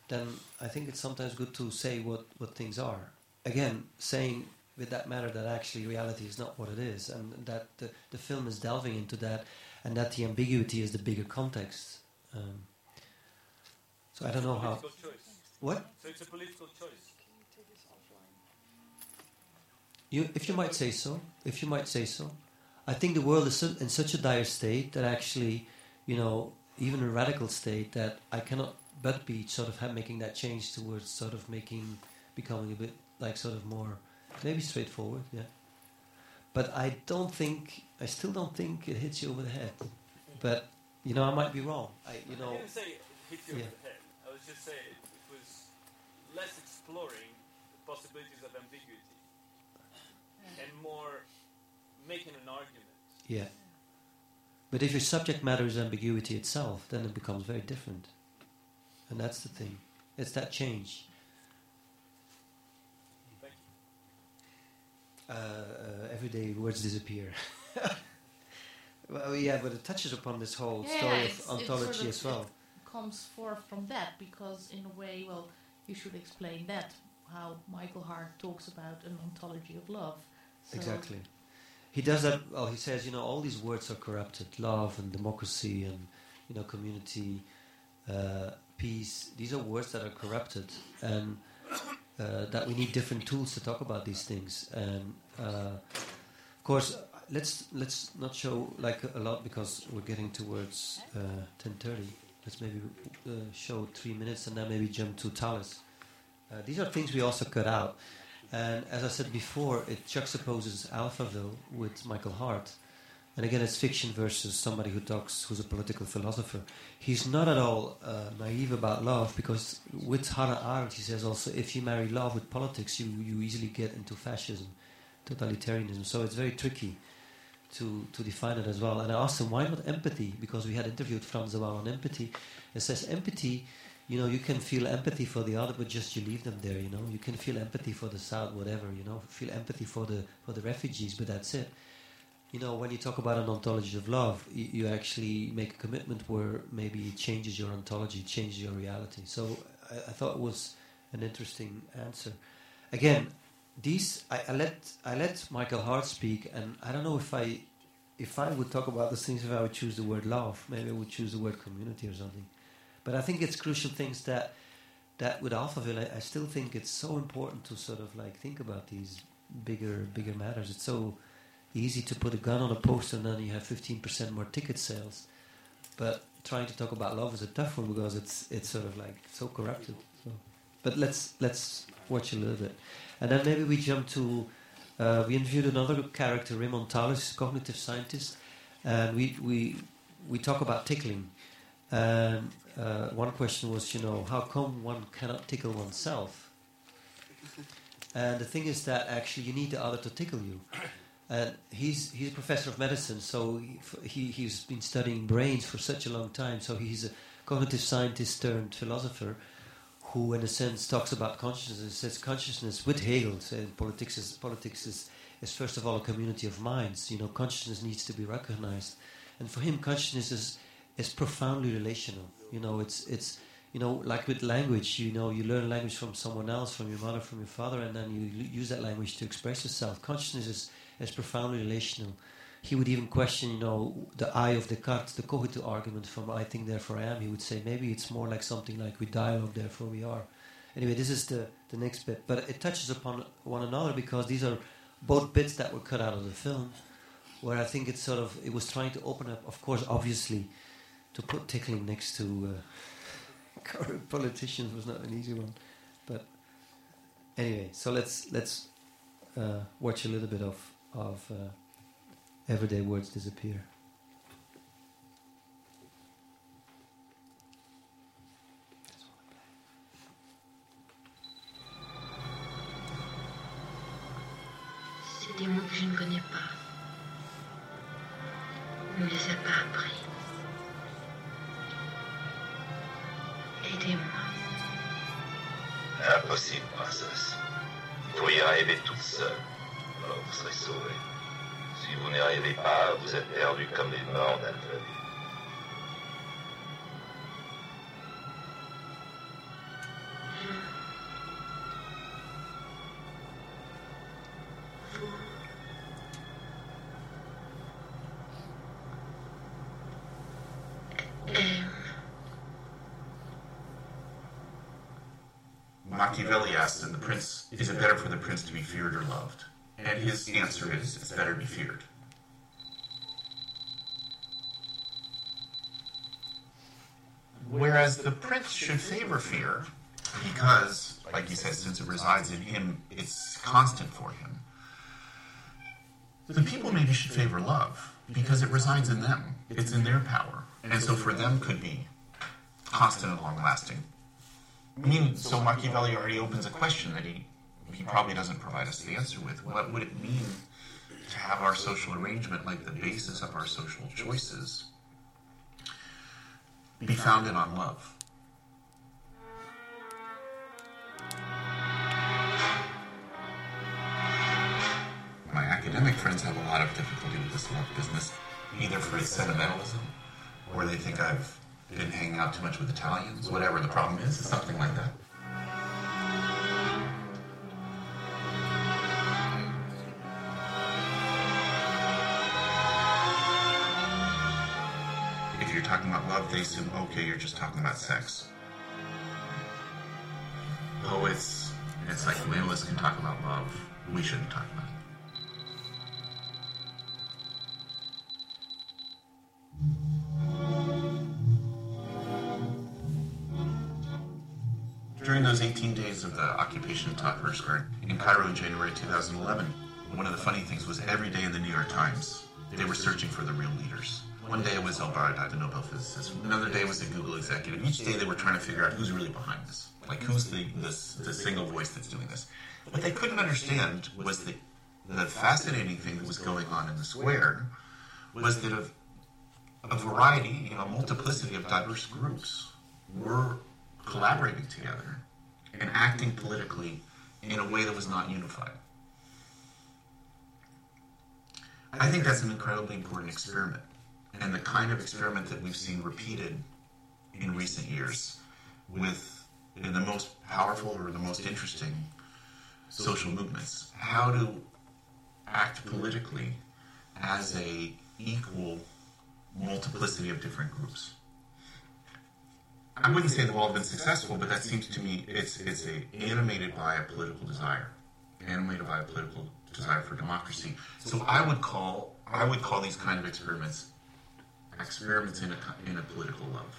then I think it's sometimes good to say what, what things are. Again, saying with that matter that actually reality is not what it is, and that the, the film is delving into that, and that the ambiguity is the bigger context. Um, so I don't know how. Choice. What? So it's a political choice. You, if you might say so, if you might say so, I think the world is in such a dire state that actually, you know, even a radical state that I cannot but be sort of making that change towards sort of making, becoming a bit like sort of more, maybe straightforward, yeah. But I don't think, I still don't think it hits you over the head. But you know, I might be wrong. I, you know, I didn't say it hit you Yeah. over the head. I was just saying it, it was less exploring the possibilities of ambiguity and more making an argument. Yeah. But if your subject matter is ambiguity itself, then it becomes very different. And that's the thing. It's that change. Uh, uh, everyday words disappear. well, yeah, but it touches upon this whole Yeah, story it's- of ontology sort of- as well. It comes forth from that because in a way well you should explain that how michael hardt talks about an ontology of love so Exactly. He does that. Well, he says, you know, all these words are corrupted: love and democracy, and you know, community, uh, peace. These are words that are corrupted, and uh, that we need different tools to talk about these things. And uh, of course, let's let's not show like a lot because we're getting towards uh, ten thirty. Let's maybe uh, show three minutes and then maybe jump to Tallis. Uh, these are things we also cut out. And as I said before, it juxtaposes Alphaville with Michael Hardt. And again, it's fiction versus somebody who talks, who's a political philosopher. He's not at all uh, naive about love because with Hannah Arendt, he says also, if you marry love with politics, you, you easily get into fascism, totalitarianism. So it's very tricky to, to define it as well. And I asked him, why not empathy? Because we had interviewed Frans de Waal on empathy. It says empathy you know, you can feel empathy for the other, but just you leave them there. You know, you can feel empathy for the South, whatever. You know, feel empathy for the for the refugees, but that's it. You know, when you talk about an ontology of love, you, you actually make a commitment where maybe it changes your ontology, changes your reality. So I, I thought it was an interesting answer. Again, these I, I let I let Michael Hardt speak, and I don't know if I if I would talk about those things if I would choose the word love. Maybe I would choose the word community or something. But I think it's crucial things that that with Alphaville, I, I still think it's so important to sort of like think about these bigger bigger matters. It's so easy to put a gun on a poster and then you have fifteen percent more ticket sales. But trying to talk about love is a tough one because it's it's sort of like so corrupted. So. But let's let's watch a little bit, and then maybe we jump to. Uh, we interviewed another character, Raymond Tallis, cognitive scientist, and we we we talk about tickling. And uh, one question was, you know, how come one cannot tickle oneself? And the thing is that actually you need the other to tickle you. And he's he's a professor of medicine, so he, he he's been studying brains for such a long time. So he's a cognitive scientist turned philosopher, who, in a sense, talks about consciousness. and says consciousness with Hegel. Says politics is politics is, is first of all a community of minds. You know, consciousness needs to be recognized, and for him, consciousness is is profoundly relational. You know, it's it's you know like with language. You know, you learn language from someone else, from your mother, from your father, and then you use that language to express yourself. Consciousness is is profoundly relational. He would even question, you know, the eye of Descartes, the cogito argument from I think therefore I am. He would say maybe it's more like something like we dialogue therefore we are. Anyway, this is the the next bit, but it touches upon one another because these are both bits that were cut out of the film, where I think it's sort of it was trying to open up, of course, obviously to put tickling next to uh, current politicians was not an easy one. But anyway, so let's let's uh, watch a little bit of of uh, everyday words disappear. Des mots que je ne connais pas. On ne les a pas appris. Aidez-moi. Impossible, princesse. Vous pourriez arriver toute seule. Alors vous serez sauvée. Si vous n'y arrivez pas, vous êtes perdu comme les morts d'Alphaville. Asked him, the prince, is it better for the prince to be feared or loved? And his answer is, it's better to be feared. Whereas the prince should favor fear, because, like he says, since it resides in him, it's constant for him. The people maybe should favor love, because it resides in them. It's in their power. And so for them could be constant and long lasting. I mean, so Machiavelli already opens a question that he, he probably doesn't provide us the answer with. What would it mean to have our social arrangement like the basis of our social choices be founded on love? My academic friends have a lot of difficulty with this love business, either for its sentimentalism, or they think I've been hanging out too much with Italians, whatever the problem is, it's something like that. If you're talking about love, they assume, okay, you're just talking about sex. Poets and psychoanalysts can talk about love. We shouldn't talk about Those 18 days of the occupation of Tahrir Square in Cairo in January 2011, one of the funny things was every day in the New York Times, they were searching for the real leaders. One day it was El Baradei, the Nobel physicist. Another day was the Google executive. Each day they were trying to figure out who's really behind this. Like, who's the, the single voice that's doing this. What they couldn't understand was the, the fascinating thing that was going on in the square was that a, a variety, you know, a multiplicity of diverse groups were collaborating together and acting politically in a way that was not unified. I think that's an incredibly important experiment, and the kind of experiment that we've seen repeated in recent years with in the most powerful or the most interesting social movements. How to act politically as a equal multiplicity of different groups. I wouldn't say they've all been successful, but that seems to me it's it's a, animated by a political desire, animated by a political desire for democracy. So I would call I would call these kind of experiments experiments in a in a political love.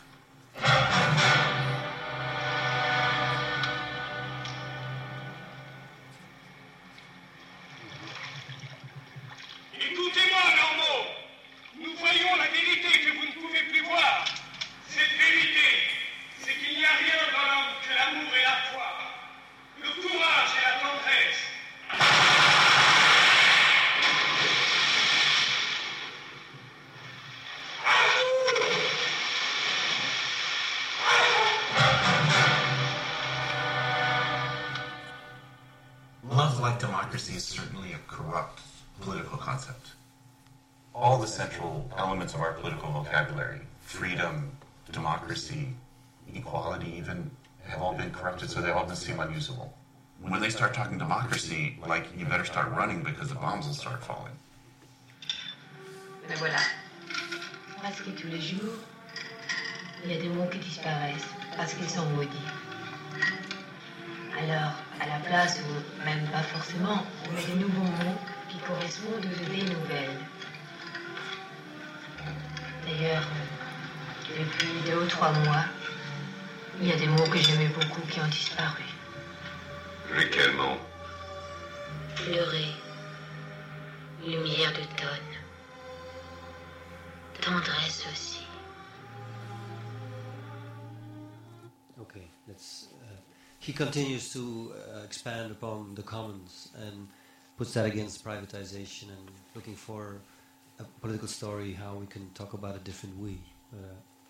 Continues to uh, expand upon the commons and puts that against privatization and looking for a political story how we can talk about a different we. Uh,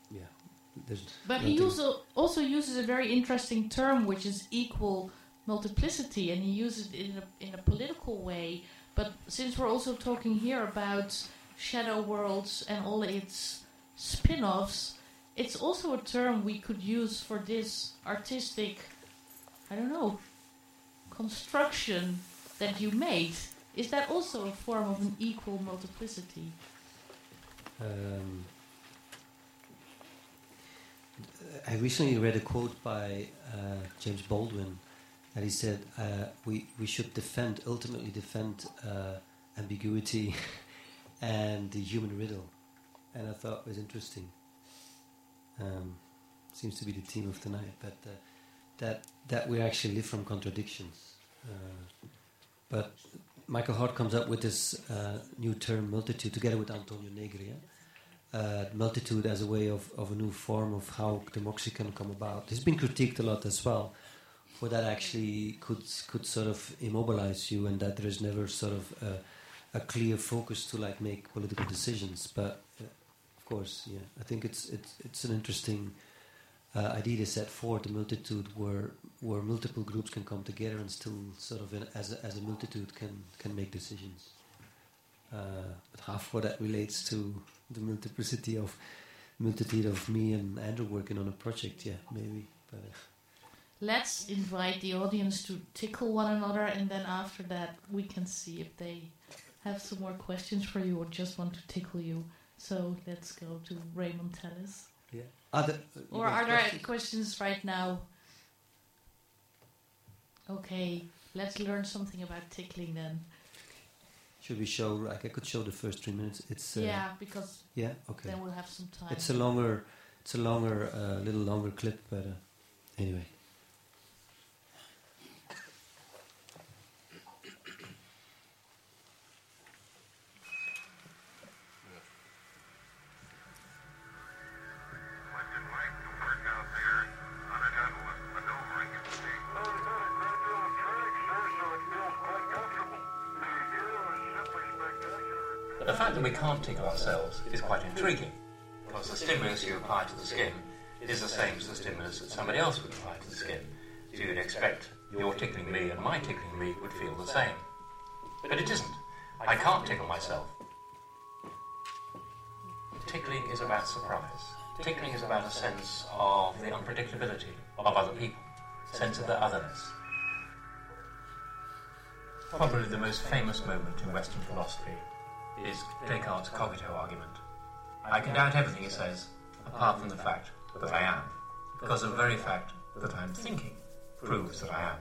yeah, there's. But he also also uses a very interesting term, which is equal multiplicity, and he uses it in a in a political way. But since we're also talking here about shadow worlds and all its spin-offs, it's also a term we could use for this artistic, I don't know, construction that you made. Is that also a form of an equal multiplicity? Um, I recently read a quote by uh, James Baldwin that he said uh, we we should defend ultimately defend uh, ambiguity and the human riddle, and I thought it was interesting. Um, seems to be the theme of tonight, but uh, that that we actually live from contradictions. Uh, but Michael Hardt comes up with this uh, new term multitude together with Antonio Negri. Uh, multitude as a way of, of a new form of how democracy can come about. It's been critiqued a lot as well, for that actually could could sort of immobilize you, and that there is never sort of a, a clear focus to like make political decisions. But uh, of course, yeah, I think it's it's it's an interesting uh, idea to set forward the multitude where where multiple groups can come together and still sort of in, as a, as a multitude can can make decisions. Uh, but half what that relates to the multiplicity of multitude of me and Andrew working on a project, yeah, maybe. But uh, Let's invite the audience to tickle one another, and then after that, we can see if they have some more questions for you or just want to tickle you. So let's go to Raymond Tallis. Yeah. Other, Or are there questions? questions right now? Okay, let's learn something about tickling then. Should we show? Like I could show the first three minutes. It's uh, yeah, because yeah, okay. then we'll have some time. It's a longer, it's a longer, uh, little longer clip, but uh, anyway. That we can't ourselves is quite intriguing, because the stimulus you apply to the skin is the same as the stimulus that somebody else would apply to the skin. So you'd expect your tickling me and my tickling me would feel the same. But it isn't. I can't tickle myself. Tickling is about surprise. Tickling is about a sense of the unpredictability of other people, sense of their otherness. Probably the most famous moment in Western philosophy is Descartes' cogito argument. I can doubt everything he says, apart from the fact that I am, because the very fact that I'm thinking proves that I am.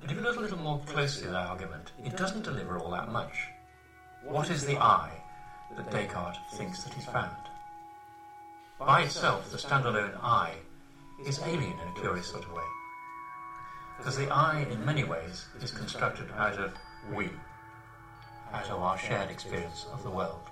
But if you look a little more closely at that argument, it doesn't deliver all that much. What is the I that Descartes thinks that he's found? By itself, the standalone I is alien in a curious sort of way. Because the I, in many ways, is constructed out of we, out of our shared experience of the world.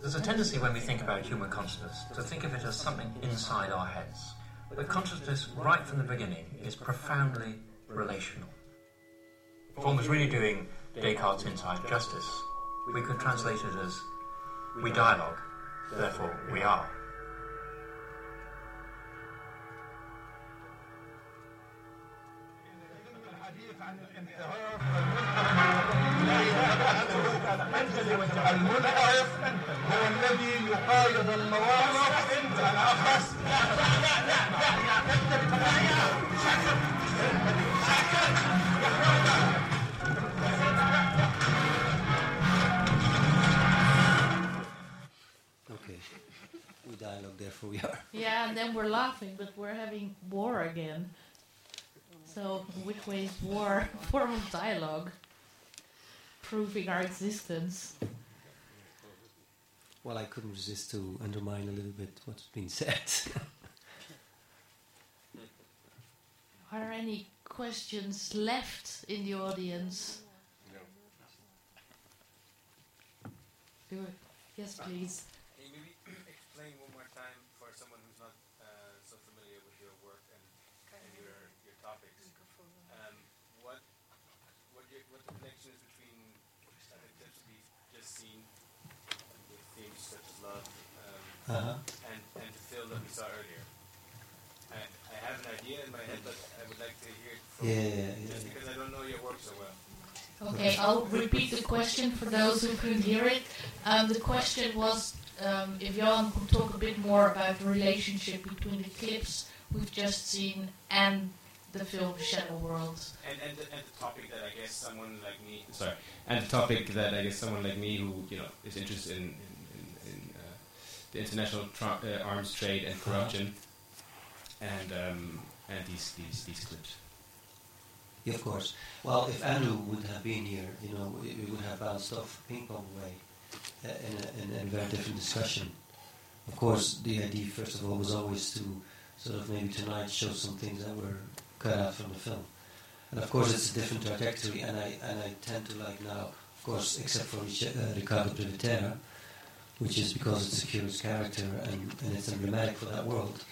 There's a tendency when we think about human consciousness to think of it as something inside our heads. But consciousness, right from the beginning, is profoundly relational. If one was really doing Descartes' inside justice, we could translate it as we dialogue, therefore we are. المنحرف هو الذي يقايض المواقف الأخص Okay. We dialogue, therefore we are. Yeah, and then we're laughing, but we're having war again. So, which way is war? Form of dialogue. Proving our existence. Well, I couldn't resist to undermine a little bit what's been said. Are there any questions left in the audience? Do it. Yes, please. Can you maybe explain one more time for someone who's not uh, so familiar with your work and, and your your topics, um, what what, your, connection is between the clips we've just seen with themes such as love um, Uh-huh. and and the film that we saw earlier. I, I have an idea in my head, but I would like to hear it from Yeah, you, yeah, yeah, just yeah. because I don't know your work so well. Okay, I'll repeat the question for those who couldn't hear it. Um, the question was um, if Johan could talk a bit more about the relationship between the clips we've just seen and the film Shadow World. And and the, and the topic that I guess someone like me sorry and the topic that I guess someone like me who you know is interested in in, in, in uh, the international tra- uh, arms trade and corruption, and um, and these these these clips. Yeah, of course. Well, if Andrew would have been here, you know, we, we would have bounced off ping pong way uh, in, a, in, in a very different discussion. Of course, the idea, first of all, was always to sort of maybe tonight show some things that were cut out from the film. And of course, it's a different trajectory, and I and I tend to like now, of course, except for uh, Ricardo Privitera, which is because it's a curious character and, and it's emblematic for that world,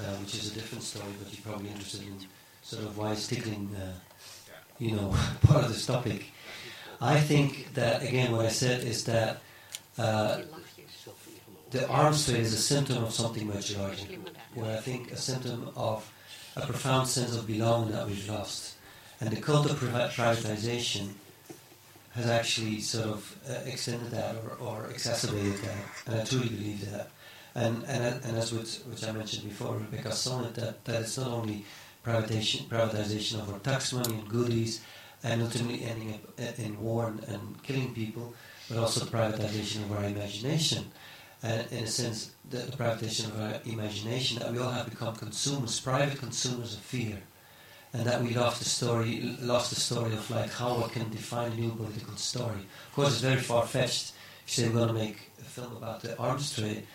uh, which is a different story, but you're probably interested in sort of why it's tickling, uh, you know, part of this topic. I think that, again, what I said is that uh, the arms trade is a symptom of something much larger, where I think a symptom of a profound sense of belonging that we've lost. And the cult of privatization has actually sort of uh, extended that or, or exacerbated that, and I truly believe that. And and, and as with, which I mentioned before, Rebecca Solnit, that, that it's not only privatization, privatization of our tax money and goodies, and ultimately ending up uh, in war and, and killing people, but also privatization of our imagination. And in a sense, the, privatization of our imagination, that we all have become consumers, private consumers of fear and that we lost the story, lost the story of like how we can define a new political story. Of course, it's very far fetched. If you say we're going to make a film about the arms trade,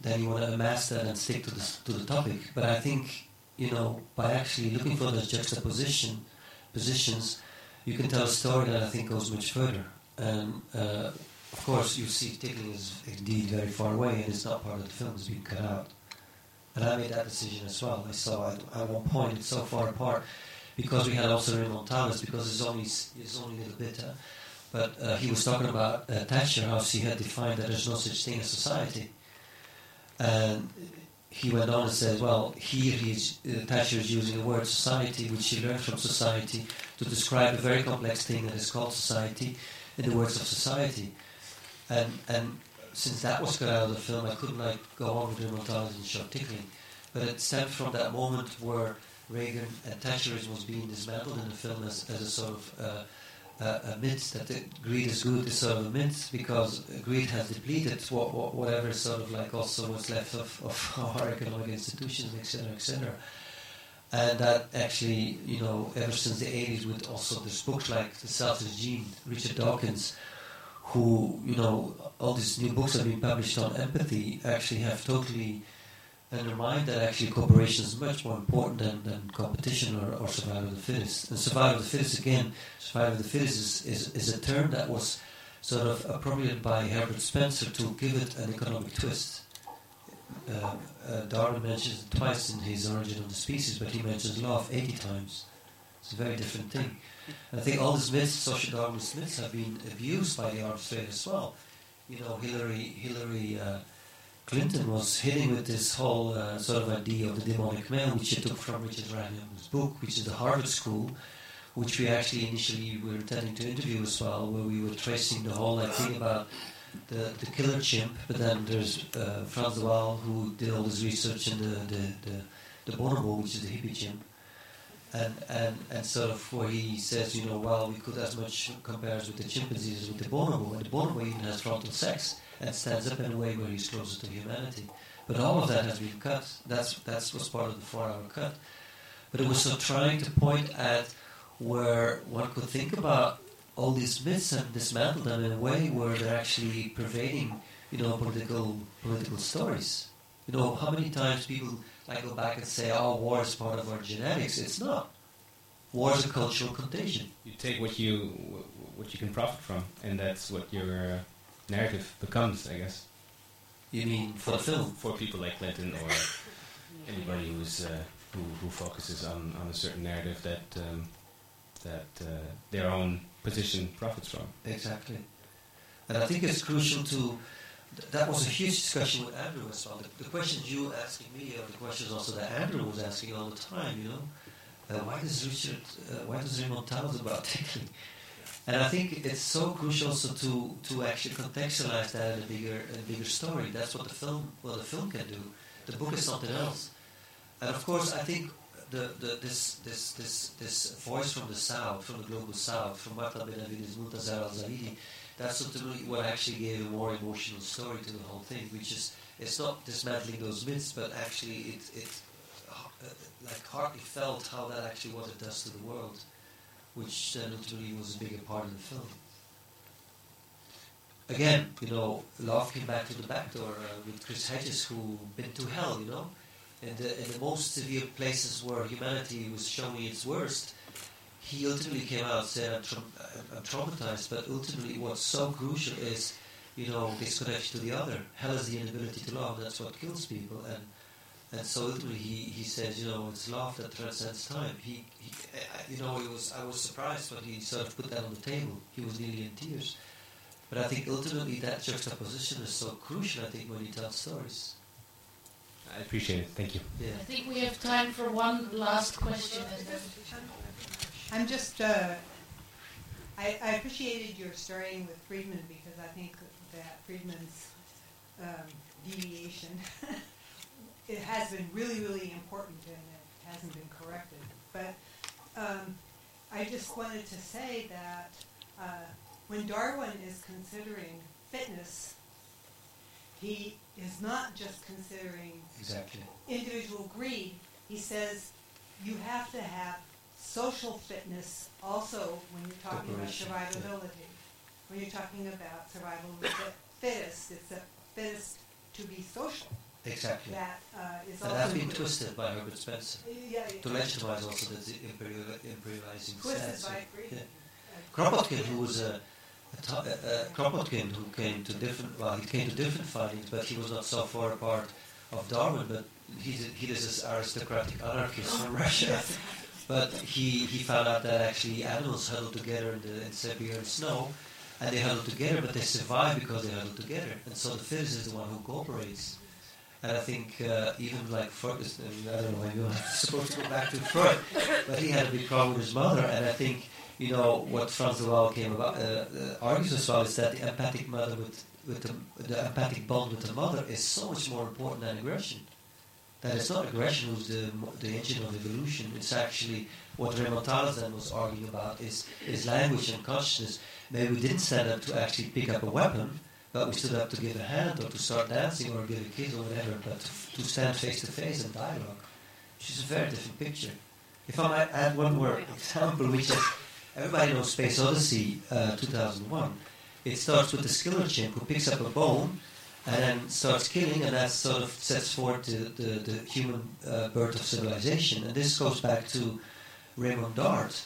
then you want to amass that and stick to the to the topic. But I think you know by actually looking for those juxtaposition positions, you can tell a story that I think goes much further. And uh, of course, you see tickling is indeed very far away, and it's not part of the film; it's being cut out. And I made that decision as well. I saw at, at one point it's so far apart because we had also Raymond Tallis because it's only it's only a little bit. Uh, but uh, he was talking about uh, Thatcher, how she had defined that there's no such thing as society. And he went on and said, well, here he's, uh, Thatcher is using the word society, which he learned from society, to describe a very complex thing that is called society, in the words of society. And, and since that was cut out of the film, I couldn't like go on with Raymond Tallis and show tickling. But it stemmed from that moment where Reagan and Thatcherism was being dismantled in the film as, as a sort of uh, uh, a myth that the greed is good is sort of a myth because greed has depleted what, what, whatever sort of like also what's left of, of our economic institutions, etc., etc. And that actually, you know, ever since the 80s, with also there's books like The Selfish Gene, Richard Dawkins, who, you know, all these new books have been published on empathy actually have totally undermined that actually cooperation is much more important than, than competition or, or survival of the fittest. And survival of the fittest, again, survival of the fittest is, is, is a term that was sort of appropriated by Herbert Spencer to give it an economic twist. Uh, uh, Darwin mentions it twice in his Origin of the Species, but he mentions love 80 times. It's a very different thing. I think all these myths, social Darwinist myths, have been abused by the arms trade as well. You know, Hillary, Hillary uh, Clinton was hitting with this whole uh, sort of idea of the demonic male, which she took from Richard Wrangham's book, which is the Harvard School, which we actually initially were intending to interview as well, where we were tracing the whole thing about the, the killer chimp, but then there's uh, Frans de Waal, who did all this research in the, the, the, the bonobo, which is the hippie chimp. And, and, and sort of where he says, you know, well, we could as much compare with the chimpanzees as with the bonobo, and the bonobo even has frontal sex and stands up in a way where he's closer to humanity. But all of that has been cut. That's that's was part of the four-hour cut. But it was so trying to point at where one could think about all these myths and dismantle them in a way where they're actually pervading, you know, political political stories. You know, how many times people like go back and say, "Oh, war is part of our genetics." It's not. War is a cultural contagion. You take what you what you can profit from, and that's what your narrative becomes, I guess. You mean for the film? For people like Clinton or anybody who's uh, who, who focuses on, on a certain narrative that um, that uh, their own position profits from. Exactly. And I think it's crucial to. Th- That was a huge discussion with Andrew as well. The, the questions you were asking me are the questions also that Andrew was asking all the time. You know, uh, why does Richard, uh, why does Raymond Tallis about tickling? And I think it's so crucial also to, to actually contextualize that in a bigger in a bigger story. That's what the film well the film can do. The book is something else. And of course I think the, the this this this this voice from the south, from the global south, from Marta Benavides, Muntadhar al Zaidi, that's ultimately what actually gave a more emotional story to the whole thing, which is it's not dismantling those myths, but actually it, it uh, like hardly felt how that actually what it does to the world, which then ultimately was a bigger part of the film. Again, you know, love came back to the back door uh, with Chris Hedges, who been to hell, you know, in the in the most severe places where humanity was showing its worst. He ultimately came out and said, I'm, tra- uh, I'm traumatized, but ultimately what's so crucial is you know, this connection to the other. Hell is the inability to love. That's what kills people. And and so ultimately, he, he says, you know, it's love that transcends time. He, he I- you know, it was I was surprised when he sort of put that on the table. He was nearly in tears. But I think ultimately that juxtaposition is so crucial. I think when you tell stories. I appreciate it. Thank you. Yeah. I think we have time for one last question. I'm just, uh, I, I appreciated your starting with Friedman because I think that Friedman's um, deviation, it has been really, really important and it hasn't been corrected. But um, I just wanted to say that uh, when Darwin is considering fitness, he is not just considering Exactly. individual greed. He says you have to have social fitness also when you're talking about survivability. When you're talking about survival of the fittest, it's a fittest to be social. Exactly. That uh, is also that's been twisted by Herbert Spencer Yeah, to legitimize also the imperial, imperializing Twisted stance. by Friedman. Yeah. Kropotkin, who was a, a, a, a Kropotkin who came to different, well, he came to different findings, but he was not so far apart of Darwin, but he's a, he is this aristocratic anarchist from Russia. But he, he found out that actually animals huddle together in the in Siberian snow, and they huddle together, but they survive because they huddle together. And so the fittest is the one who cooperates. And I think uh, even like Freud, I don't know, maybe I'm supposed to go back to Freud, but he had a big problem with his mother. And I think, you know, what Franz de came about, uh, uh, argues as well is that the empathic mother with, with the, the empathic bond with the mother is so much more important than aggression. That it's not aggression who's the, the engine of evolution. It's actually what Raymond then was arguing about is, is language and consciousness. Maybe we didn't stand up to actually pick up a weapon, but we stood up to give a hand or to start dancing or give a kiss or whatever, but to, to stand face to face and dialogue, which is a very different picture. If I might add one more example, which is everybody knows Space Odyssey uh, 2001. It starts with the skiller chimp who picks up a bone and then starts killing, and that sort of sets forth the, the, the human uh, birth of civilization. And this goes back to Raymond Dart,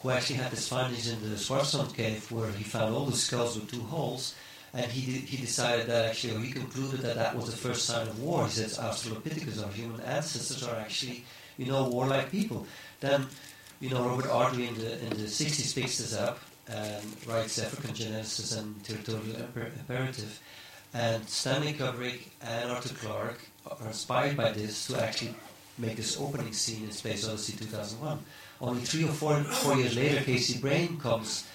who actually had his findings in the Swartkrans cave, where he found all the skulls with two holes, and he he decided that actually, or he concluded that that was the first sign of war. He says Australopithecus, our human ancestors, are actually, you know, warlike people. Then, you know, Robert Ardrey in the in the 60s picks this up and writes African Genesis and Territorial Imper- Imperative. And Stanley Kubrick and Arthur Clarke are inspired by this to actually make this opening scene in Space Odyssey 2001. Only three or four, four years later, C.K. Brain comes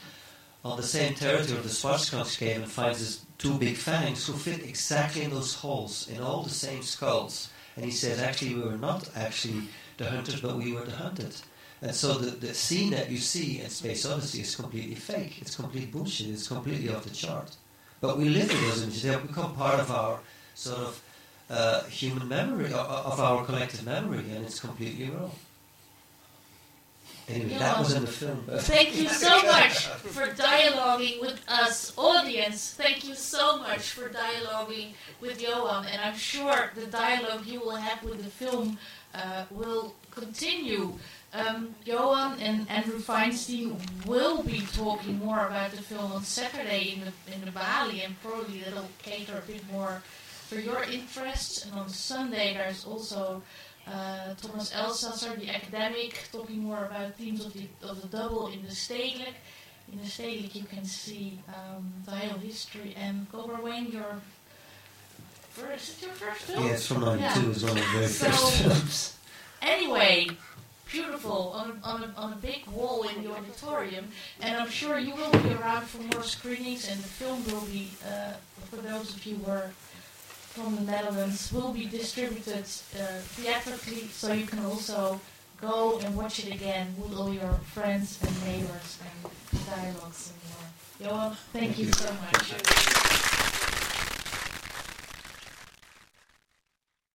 on the same territory of the Swartkrans cave and finds these two big fangs who fit exactly in those holes, in all the same skulls. And he says, actually, we were not actually the hunters, but we were the hunted. And so the, the scene that you see in Space Odyssey is completely fake. It's complete bullshit. It's completely off the chart. But we live with those images. They have become part of our sort of uh, human memory, of our collective memory, and it's completely wrong. Anyway, that was in the film. Thank you so much for dialoguing with us, audience. Thank you so much for dialoguing with Johan, and I'm sure the dialogue you will have with the film uh, will continue. Um, Johan and Andrew Feinstein will be talking more about the film on Saturday in the in the Balie, and probably that'll cater a bit more for your interests. And on Sunday, there's also uh, Thomas Elsaesser, the academic, talking more about themes of the of the double in the Stedelijk. In the Stedelijk, you can see um, the whole history. And Kobarweng, your first, is it your first film? Yeah, it's from 92, it's one of the very So, first films. Anyway, beautiful on, on, a, on a big wall in the auditorium, and I'm sure you will be around for more screenings, and the film will be, uh, for those of you who are from the Netherlands, will be distributed uh, theatrically, so you can also go and watch it again with all your friends and neighbors and dialogues and more. Johan, thank, Thank you you. so much.